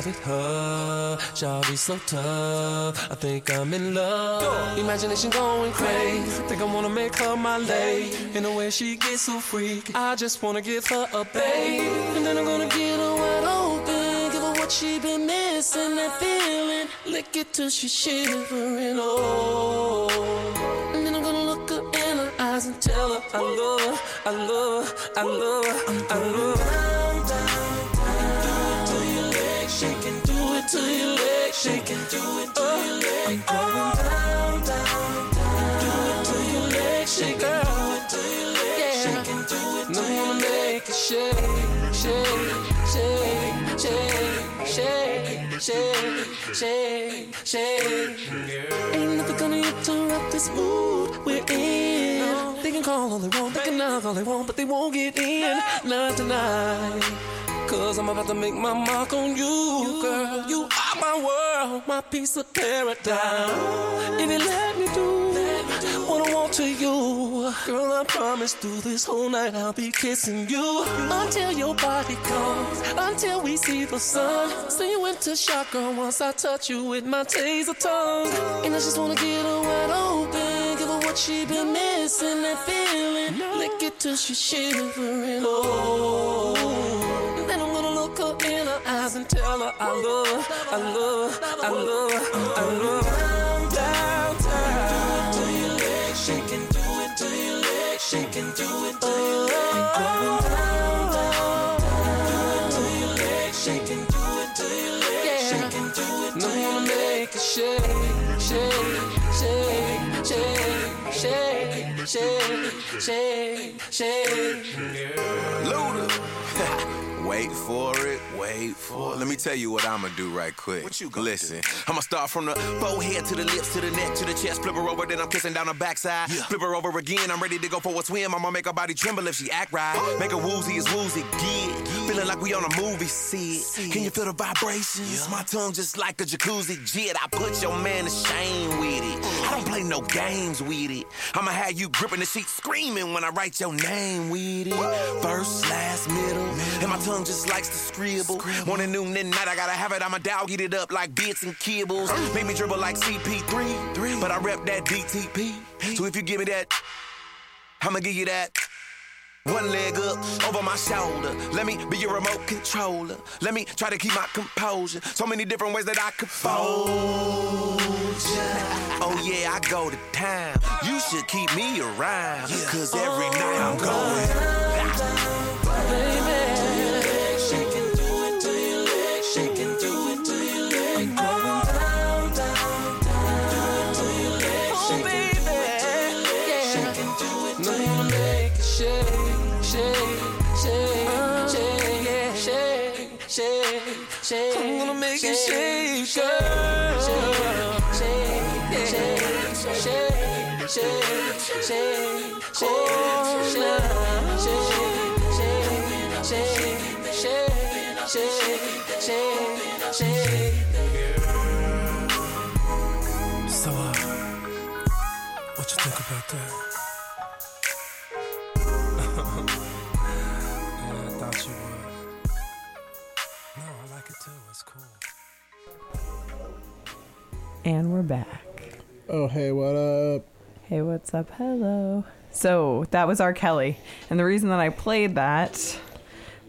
spotted her. Shawty so tough, I think I'm in love. Imagination going crazy, think I wanna make her my lady. In the way she gets so freaky, I just wanna give her a baby. And then I'm gonna get her wide open, give her what she been missing, that feeling. Lick it till she's shivering, oh. And then I'm gonna look her in her eyes and tell her I love her, I love her, I love her, I love her. Shaking, do it to your legs shaking, do it to your legs. I'm going down, down, down. Do it to your legs shaking, do it to your legs shaking, do it to your legs. wanna make it shake, shake, shake, shake, shake, shake, shake, shake. Ain't nothing gonna interrupt this mood we're in. They can call all they want, they can knock all they want, but they won't get in. Not tonight. Cause I'm about to make my mark on you, girl. You are my world, my piece of paradise. If you let me do what I want to you, girl, I promise through this whole night I'll be kissing you until your body comes, until we see the sun. So you went to shock, girl, once I touch you with my taser tongue. And I just wanna get her wide open, give her what she been missing, that feeling. Lick it till she's shivering, oh. And tell her I love her, I love her, I love her, I love her. Down, down, Do your legs shaking, do it, do your legs shaking, do it, do your legs. Going down, down, down. Do your legs shaking, do it, do your legs shaking, do it, do your wanna make it shake, shake, shake, shake, shake, shake, shake, shake. Luda. Wait for it, wait for it. Let me tell you what I'ma do right quick. What you gonna Listen, I'ma start from the forehead to the lips, to the neck, to the chest, flip her over, then I'm kissing down her backside. Flip her over again, I'm ready to go for a swim. I'ma make her body tremble if she act right. Make her woozy as woozy, get. Feeling like we on a movie set. Can you feel the vibrations? My tongue just like a jacuzzi jet. I put your man to shame with it. Play no games with it. I'ma have you gripping the sheet, screaming when I write your name with it. First, last, middle, and my tongue just likes to scribble. Morning, noon, and night, I gotta have it. I'ma dial, get it up like bits and kibbles. Make me dribble like CP3, but I rep that DTP. So if you give me that, I'ma give you that. One leg up over my shoulder. Let me be your remote controller. Let me try to keep my composure. So many different ways that I could fold. Oh yeah, I go to town. You should keep me around. Cause every oh, night I'm going. shake. I'm gonna make shake, it shake, girl. Shake, shake, shake, shake, shake, shake, oh, now. shake, shake, shake, shake, shake, shake, shake. So, uh, what you think about that? And we're back. Oh, hey, what up? Hey, what's up? Hello. So that was R. Kelly. And the reason that I played that,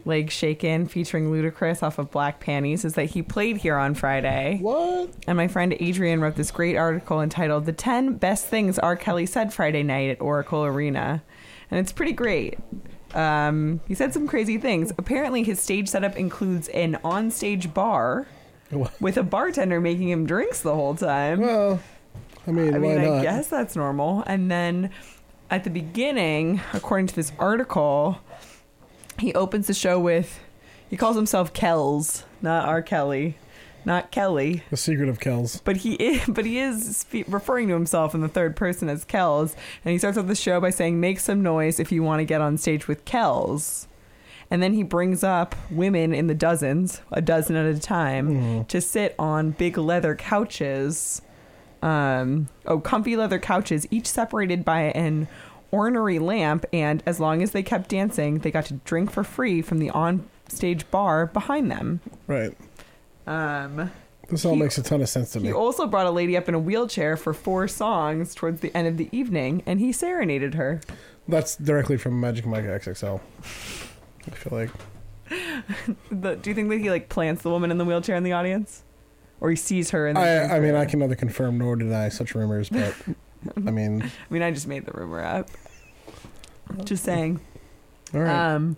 Leg Shaken, featuring Ludacris off of Black Panties, is that he played here on Friday. What? And my friend Adrian wrote this great article entitled The 10 Best Things R. Kelly Said Friday Night at Oracle Arena. And it's pretty great. Um, he said some crazy things. Apparently, his stage setup includes an onstage bar with a bartender making him drinks the whole time. Well, I mean, I mean, I not? guess that's normal. And then at the beginning, according to this article, he opens the show with he calls himself Kells, not R. Kelly. not Kelly. The secret of Kells. But he is, but he is referring to himself in the third person as Kells, and he starts off the show by saying, "Make some noise if you want to get on stage with Kells." And then he brings up women in the dozens, a dozen at a time, to sit on big leather couches, um, oh, comfy leather couches, each separated by an ornery lamp. And as long as they kept dancing, they got to drink for free from the on-stage bar behind them. Right. Um, This all He- makes a ton of sense to he me. He also brought a lady up in a wheelchair for four songs towards the end of the evening, and he serenaded her. That's directly from Magic Mike XXL. I feel like The, do you think that he like plants the woman in the wheelchair in the audience, or he sees her? And I, I mean, I can neither confirm nor deny such rumors, but I mean, I mean, I just made the rumor up. Just saying. All right. Um,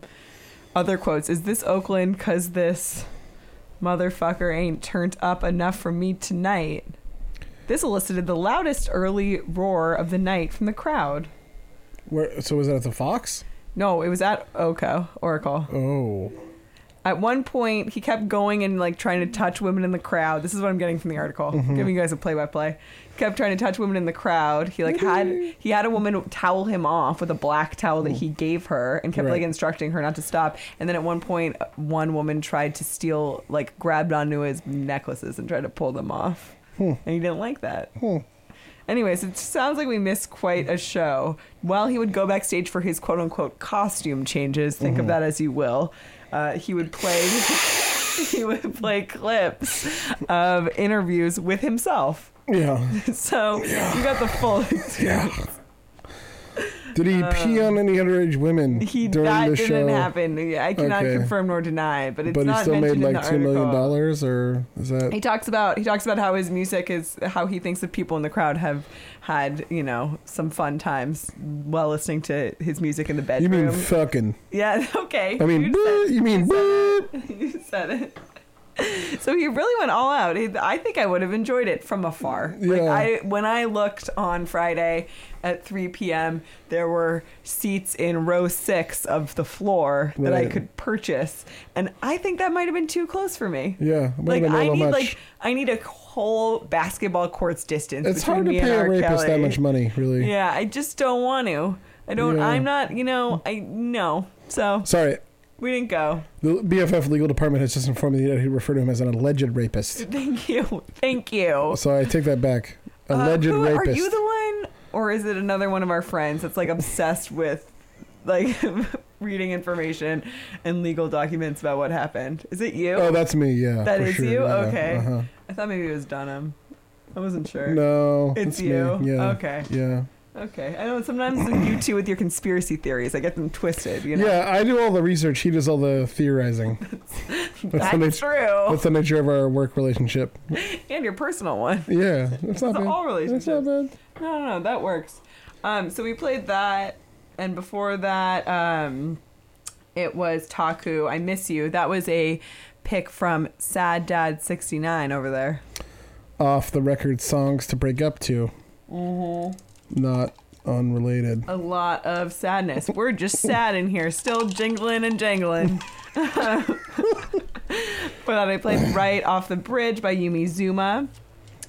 other quotes: Is this Oakland? Cause this motherfucker ain't turned up enough for me tonight. This elicited the loudest early roar of the night from the crowd. where? So was that at the Fox? No, it was at Oko Oracle. Oh. At one point, he kept going and like trying to touch women in the crowd. This is what I'm getting from the article. Mhm. Giving you guys a play-by-play. Kept trying to touch women in the crowd. He like had he had a woman towel him off with a black towel that he gave her and kept like instructing her not to stop. And then at one point, one woman tried to steal like grabbed onto his necklaces and tried to pull them off. Hmm. And he didn't like that. Hmm. Anyways, it sounds like we missed quite a show. While he would go backstage for his quote unquote costume changes, think of Mhm. that as you will, uh, he would play he would play clips of interviews with himself. Yeah. So you got the full experience. Did he pee um, on any underage women He during that the didn't show? happen. I cannot Okay. confirm nor deny, but it's but he still made mentioned like two million dollars, or is that? He talks about he talks about how his music is how he thinks the people in the crowd have had you know some fun times while listening to his music in the bedroom. You mean fucking? yeah, okay. I mean, You you mean boop. you said it. So he really went all out. I think I would have enjoyed it from afar. Like Yeah. I, when I looked on Friday at 3 p.m., there were seats in row six of the floor that I could purchase, and I think that might have been too close for me. Yeah, like have been a I need much. like I need a whole basketball court's distance. It's between hard to pay a rapist that much money, really. Yeah, I just don't want to. I don't. Yeah. I'm not. You know. I no. So Sorry, we didn't go. the BFF legal department has just informed me that he referred to him as an alleged rapist. Thank you. Thank you. So I take that back. Uh, Alleged who- rapist. Are you the one, or is it another one of our friends that's like obsessed with like reading information and legal documents about what happened? Is it you? Oh, that's me. Yeah, That is sure, you. yeah, okay. uh-huh. I thought maybe it was Dunham. I wasn't sure. No, it's, it's you. me, yeah, Okay. yeah. Okay. I know sometimes you two with your conspiracy theories, I get them twisted. You know. Yeah, I do all the research. He does all the theorizing. That's the nature, true. That's the nature of our work relationship. and your personal one. Yeah, it's not It's bad. all relationships. It's not bad. No, no, no, that works. Um, so we played that, and before that, um, it was Taku. I miss you. That was a pick from Sad Dad sixty nine over there. Off the record songs to break up to, Mm-hmm. Not unrelated. A lot of sadness. We're just sad in here, still jingling and jangling. For that, I played "Right Off the Bridge" by Yumi Zouma.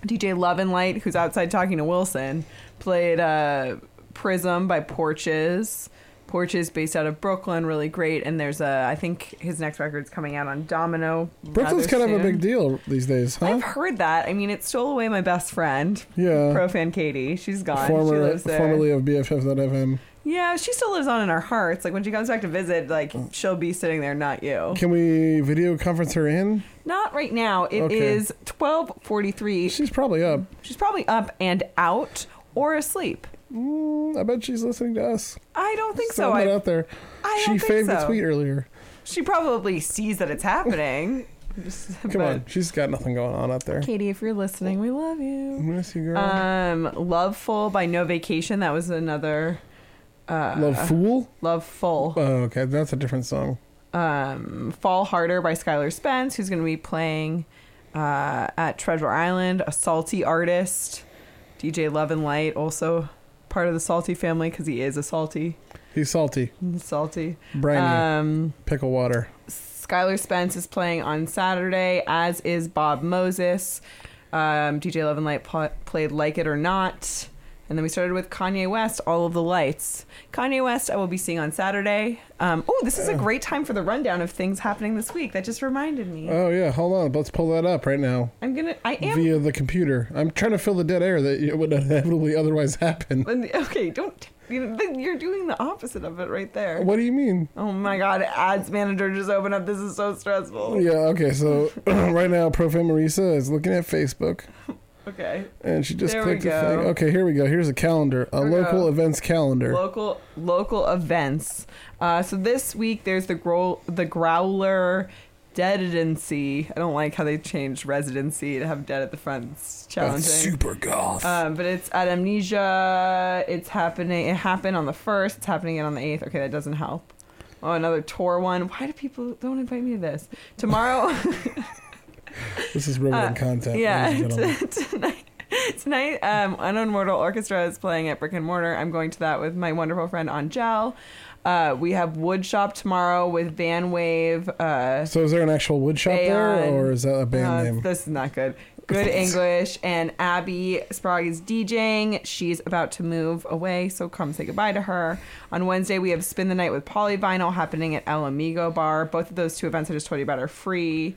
DJ Love and Light, who's outside talking to Wilson, played uh, "Prism" by Porches. Porches, based out of Brooklyn, really great. And there's a, I think his next record's coming out on Domino. Brooklyn's kind of a big deal these days, huh? I've heard that. I mean, it stole away my best friend. Yeah. Pro fan Katie. She's gone. she Former, lives there. formerly of BFF.fm. Yeah, she still lives on in our hearts. Like when she comes back to visit, like she'll be sitting there, not you. Can we video conference her in? Not right now. It is Okay. twelve forty three. She's probably up. She's probably up and out or asleep. Mm, I bet she's listening to us. I don't think so. I, out there. I she faved the so. tweet earlier. She probably sees that it's happening. Come on, she's got nothing going on out there. Katie, if you're listening, we love you. Miss you, girl. Um, Loveful by No Vacation. That was another. Uh, Love Fool. Love Full. Oh, okay, that's a different song. um, Fall Harder by Skylar Spence, who's going to be playing uh, at Treasure Island. A salty artist, DJ Love and Light, also part of the Salty family because he is a salty. He's salty. Salty. Briny. Um, Pickle water. Skylar Spence is playing on Saturday, as is Bob Moses. Um, DJ Love and Light pl- played Like It or Not. And then we started with Kanye West, All of the Lights. Kanye West, I will be seeing on Saturday. Um, oh, this is a great time for the rundown of things happening this week. That just reminded me. Oh yeah, hold on. Let's pull that up right now I'm gonna. I am. via the computer. I'm trying to fill the dead air that would inevitably otherwise happen. Okay, don't. you- You're doing the opposite of it right there. What do you mean? Oh my god, ads manager just opened up. This is so stressful. Yeah. Okay. So right now, Profim Marisa is looking at Facebook. Okay. And she just There we clicked the go. thing. Okay, here we go. Here's a calendar, a we local go. events calendar. Local local events. Uh, so this week there's the growl, the growler dedidency. I don't like how they changed residency to have dead at the front. It's challenging. super goth. Um, but it's at Amnesia. It's happening. It happened on the first. It's happening again on the eighth. Okay, that doesn't help. Oh, another tour one. Why do people don't invite me to this? Tomorrow. This is riveting Uh, content. Yeah, ladies and gentlemen. t- tonight, tonight um, Unknown Mortal Orchestra is playing at Brick and Mortar. I'm going to that with my wonderful friend Angel. Uh, we have Woodshop tomorrow with Van Wave. Uh, So is there an actual wood shop there, or is that a band name? This is not good. Good English and Abby Sprague is DJing. She's about to move away, so come say goodbye to her. On Wednesday, we have Spin the Night with Polyvinyl happening at El Amigo Bar. Both of those two events I just told you about are free.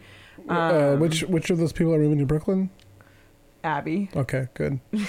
Uh, Um, which which of those people are moving to Brooklyn? Abby. Okay, good.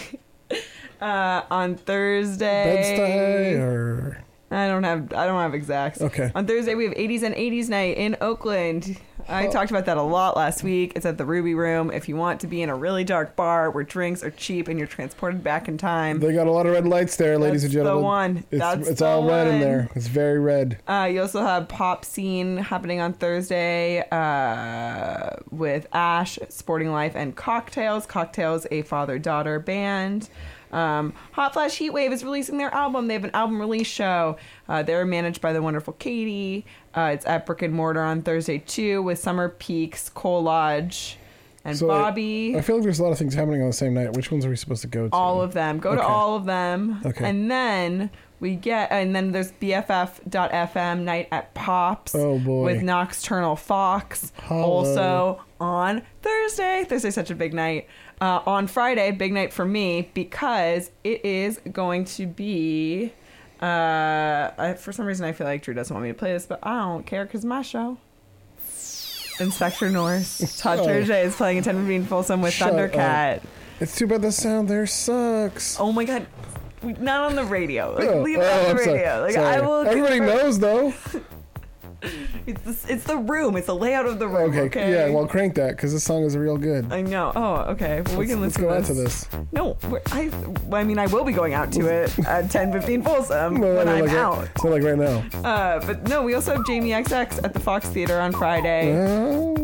Uh, on Thursday. Bed-Stuy or I don't have I don't have exacts. Okay. On Thursday we have 80s and 80s night in Oakland. I talked about that a lot last week. It's at the Ruby Room. If you want to be in a really dark bar where drinks are cheap and you're transported back in time, they got a lot of red lights there, ladies and That's the gentlemen. one. It's, That's it's the all red in there. It's very red. Uh, you also have Pop Scene happening on Thursday uh, with Ash, Sporting Life, and Cocktails. Cocktails, a father daughter band. Um, Hot Flash Heatwave is releasing their album. They have an album release show. Uh, they're managed by the wonderful Katie. Uh, it's at Brick and Mortar on Thursday too with Summer Peaks, Cole Lodge, and So, Bobby. I, feel like there's a lot of things happening on the same night. Which ones are we supposed to go to? all of them. Go to all of them. Okay. And then we get, and then there's BFF.FM night at Pops Oh, boy. with Nocturnal Fox. Hello. Also on Thursday. Thursday's such a big night. Uh, on Friday, big night for me because it is going to be. Uh, I, for some reason, I feel like Drew doesn't want me to play this, but I don't care because my show. Inspector Norse. Todd Oh. Is playing a 10 15 Folsom with Shut Thundercat. up. It's too bad the sound there sucks. Oh my god. Not on the radio. Like, Oh, leave it oh, on the I'm sorry. radio. Like I will. Everybody confirm- knows though. It's the, it's the room. It's the layout of the room. Okay, Okay. yeah. Well, crank that because this song is real good. I know. Oh, okay. Well, we Let's- can let's listen go to out to this. No, I. I mean, I will be going out to it at ten fifteen Folsom No, when no, I'm like, out. It's not like right now. Uh, but no, we also have Jamie XX at the Fox Theater on Friday. Oh.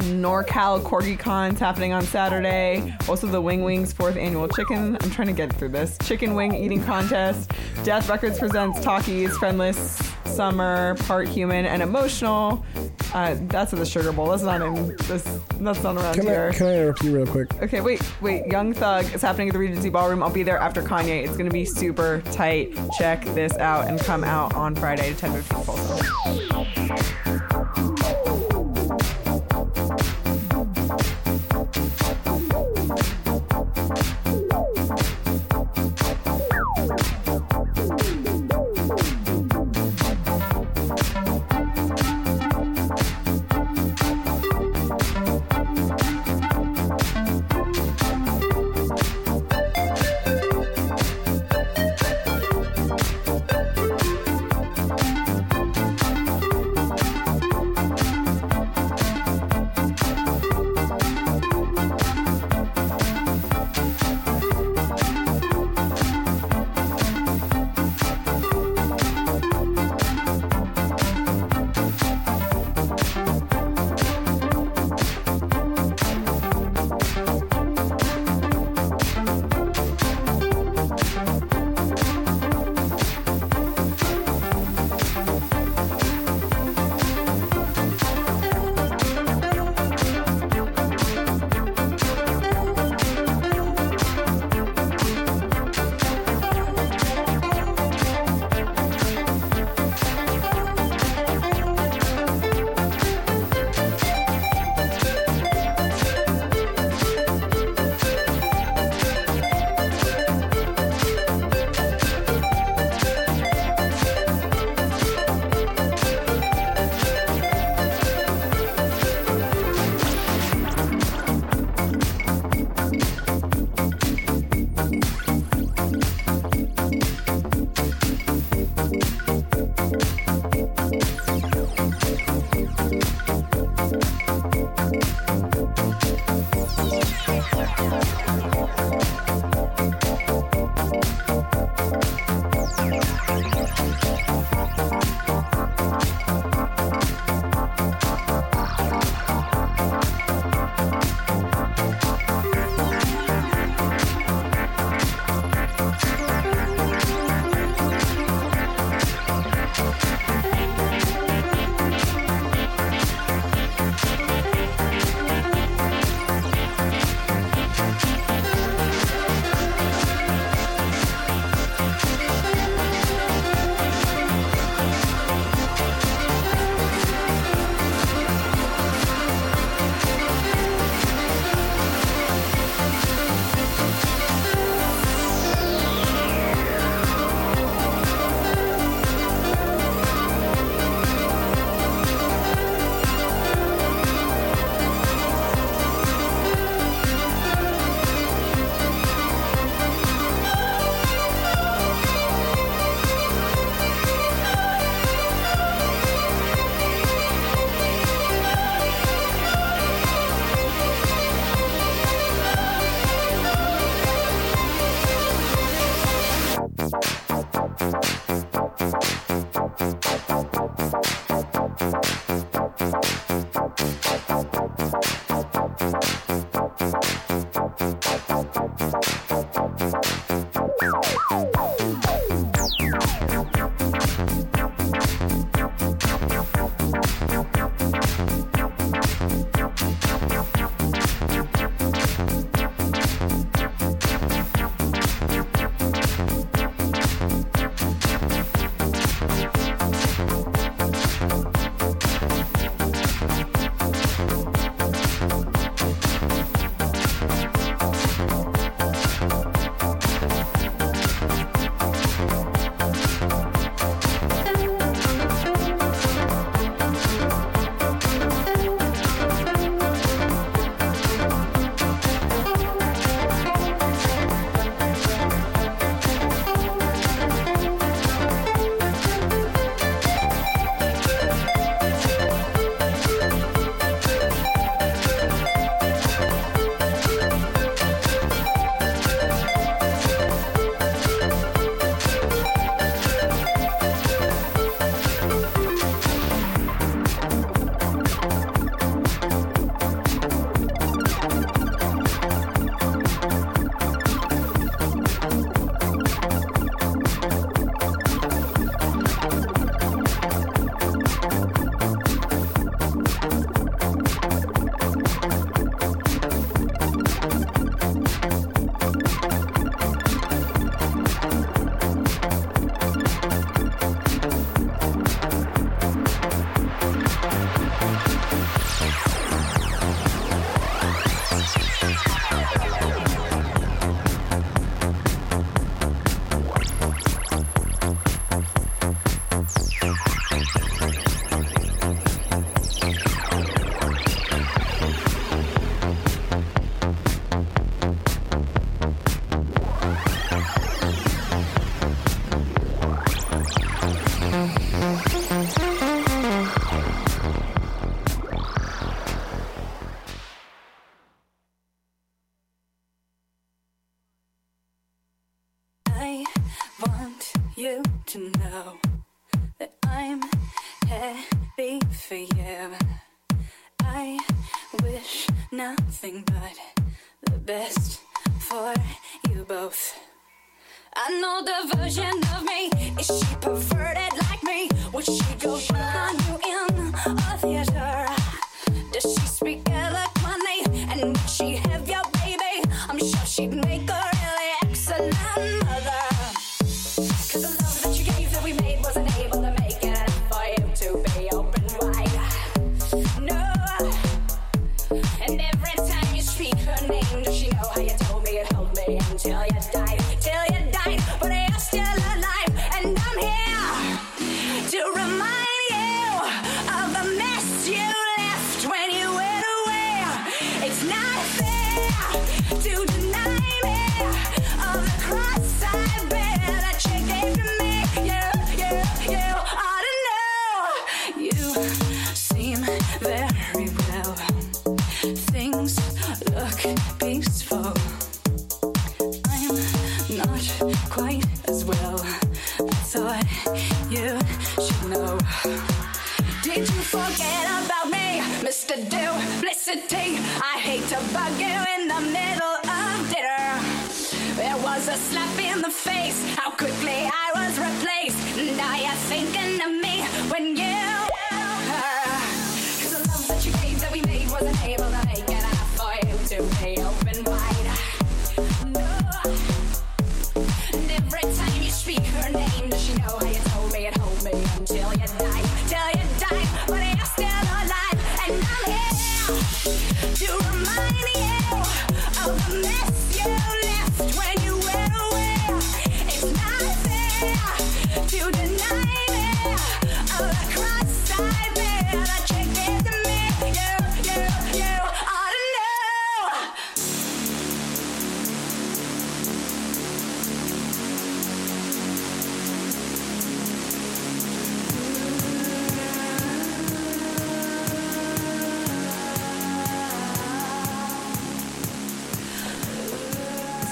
NorCal Corgi Cons happening on Saturday. Also, the Wing Wings fourth annual chicken. I'm trying to get through this chicken wing eating contest. Death Records presents Talkies, Friendless, Summer, Part Human, and Emotional. Uh, that's at the Sugar Bowl. That's not in this. That's not around Can here. I can I interrupt you real quick? Okay, wait, wait. Young Thug is happening at the Regency Ballroom. I'll be there after Kanye. It's gonna be super tight. Check this out and come out on Friday to 10 15 Folsom.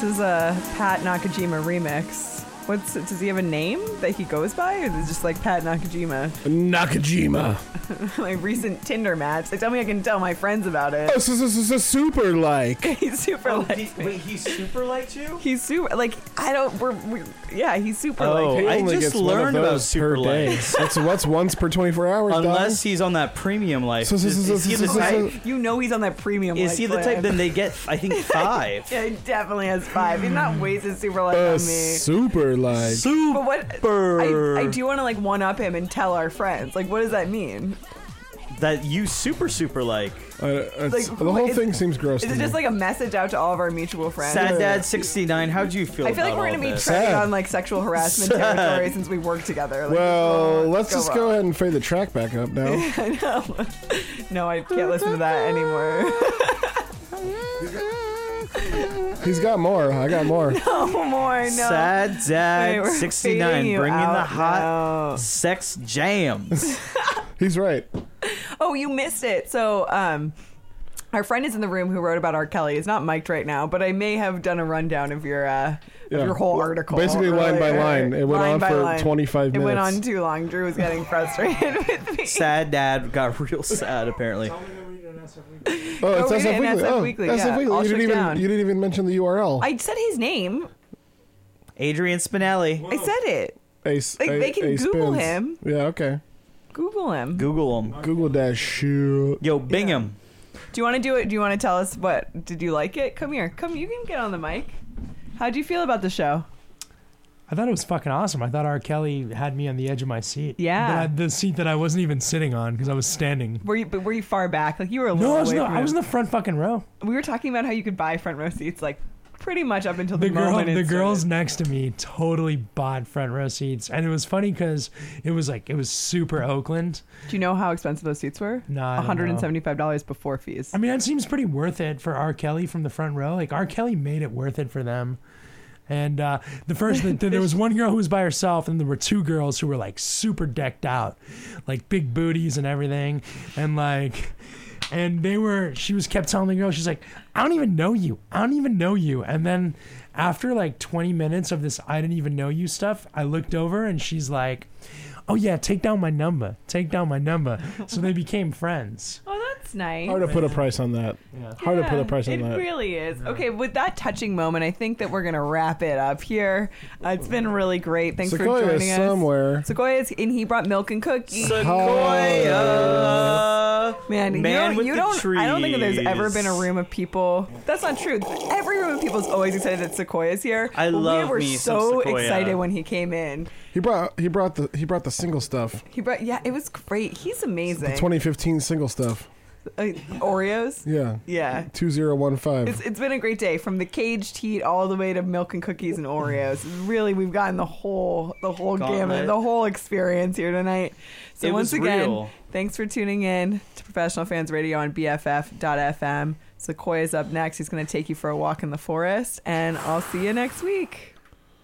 Is a Pat Nakajima remix. What's does he have a name that he goes by, or is it just like Pat Nakajima? Nakajima. my recent Tinder match. They tell me I can tell my friends about it. Oh, this is, this is a super like. he's super Oh, like. he- wait, he's super liked you? He's super like I don't. We're, we yeah, he's super Oh, like. He I only just gets one of learned about those super per day. likes. That's what's once per 24 hours. dog. Unless he's on that premium life. So- so- is, so- is he so- the so- type? so- You know he's on that premium. Is like he the plan. type? Then they get, I think, five. Yeah, he definitely has five. He's not wasted super like Uh, on me. super like. But what? I, I do want to like one up him and tell our friends. Like, what does that mean? That you super super like. Uh, it's- Like, the whole is- thing seems gross. Is to it me. just like a message out to all of our mutual friends? Sad Dad sixty nine. How do you feel? I feel like we're gonna be this? treading on like sexual harassment Sad. territory since we work together. Like, well, uh, let's just go ahead and fade the track back up now. I know. no, I can't listen to that anymore. He's got more. I got more. no more. No. Sad Dad we're sixty fading Bringing the hot now. sex jams. He's right. Oh, you missed it. So, um, our friend is in the room who wrote about R. Kelly. It's not mic'd right now, but I may have done a rundown of your uh, Yeah. of your whole article. Basically line by line. It went Line on for line. 25 It went on too long. Drew was getting frustrated with me. Sad Dad got real sad apparently. Oh, Go it's read SF in Weekly. SF oh, Weekly, SF yeah. Weekly. I'll You didn't check even down. you didn't even mention the URL. I said his name. Adrian Spinelli. I said it. Ace, Like, A- they can Google Spins. him. Yeah. Okay. Google him. Google him. Google that shit. Yo, Bingham. Do you want to do it? Do you want to tell us what? Did you like it? Come here. Come. You can get on the mic. How do you feel about the show? I thought it was fucking awesome. I thought R. Kelly had me on the edge of my seat. Yeah. I- the seat that I wasn't even sitting on because I was standing. Were you? But were you far back? Like you were a little No, I was, away no, from I was in the front fucking row. We were talking about how you could buy front row seats, like pretty much up until the, The girl, moment. it the girls started. next to me totally bought front row seats, and it was funny because it was like it was super Oakland. Do you know how expensive those seats were? No, one hundred and seventy-five dollars before fees. I mean, that seems pretty worth it for R. Kelly from the front row. Like R. Kelly made it worth it for them. And uh, the first, the, there was one girl who was by herself, and there were two girls who were like super decked out, like big booties and everything, and like, and they were. She was kept telling the girl, she's like, "I don't even know you. I don't even know you." And then after like 20 minutes of this I didn't even know you stuff, I looked over and she's like, "Oh yeah, take down my number. Take down my number." so they became friends. Oh, that's nice. Hard to put a price on that. Yeah. Hard to put a price on that. it that. really is. Okay, with that touching moment, I think that we're gonna wrap it up here. Uh, it's been really great. Thanks Sequoia for is joining us. somewhere. Sequoia's and he brought milk and cookies. Sequoia. Man, you Man don't, with you the don't I don't think there's ever been a room of people. That's not true. Every room of people is always excited that Sequoia's here. I But love we were me so Sequoia. excited when he came in. He brought he brought the he brought the single stuff. He brought yeah, it was great. He's amazing. The 2015 single stuff. Uh, Oreos. Yeah. Yeah. 2015. It's, it's been a great day from the caged heat all the way to milk and cookies and Oreos. Really, we've gotten the whole the whole Gauntlet. gamut, the whole experience here tonight. So It once was again, real. thanks for tuning in to Professional Fans Radio on BFF.FM. Sequoia's up next. He's going to take you for a walk in the forest, and I'll see you next week.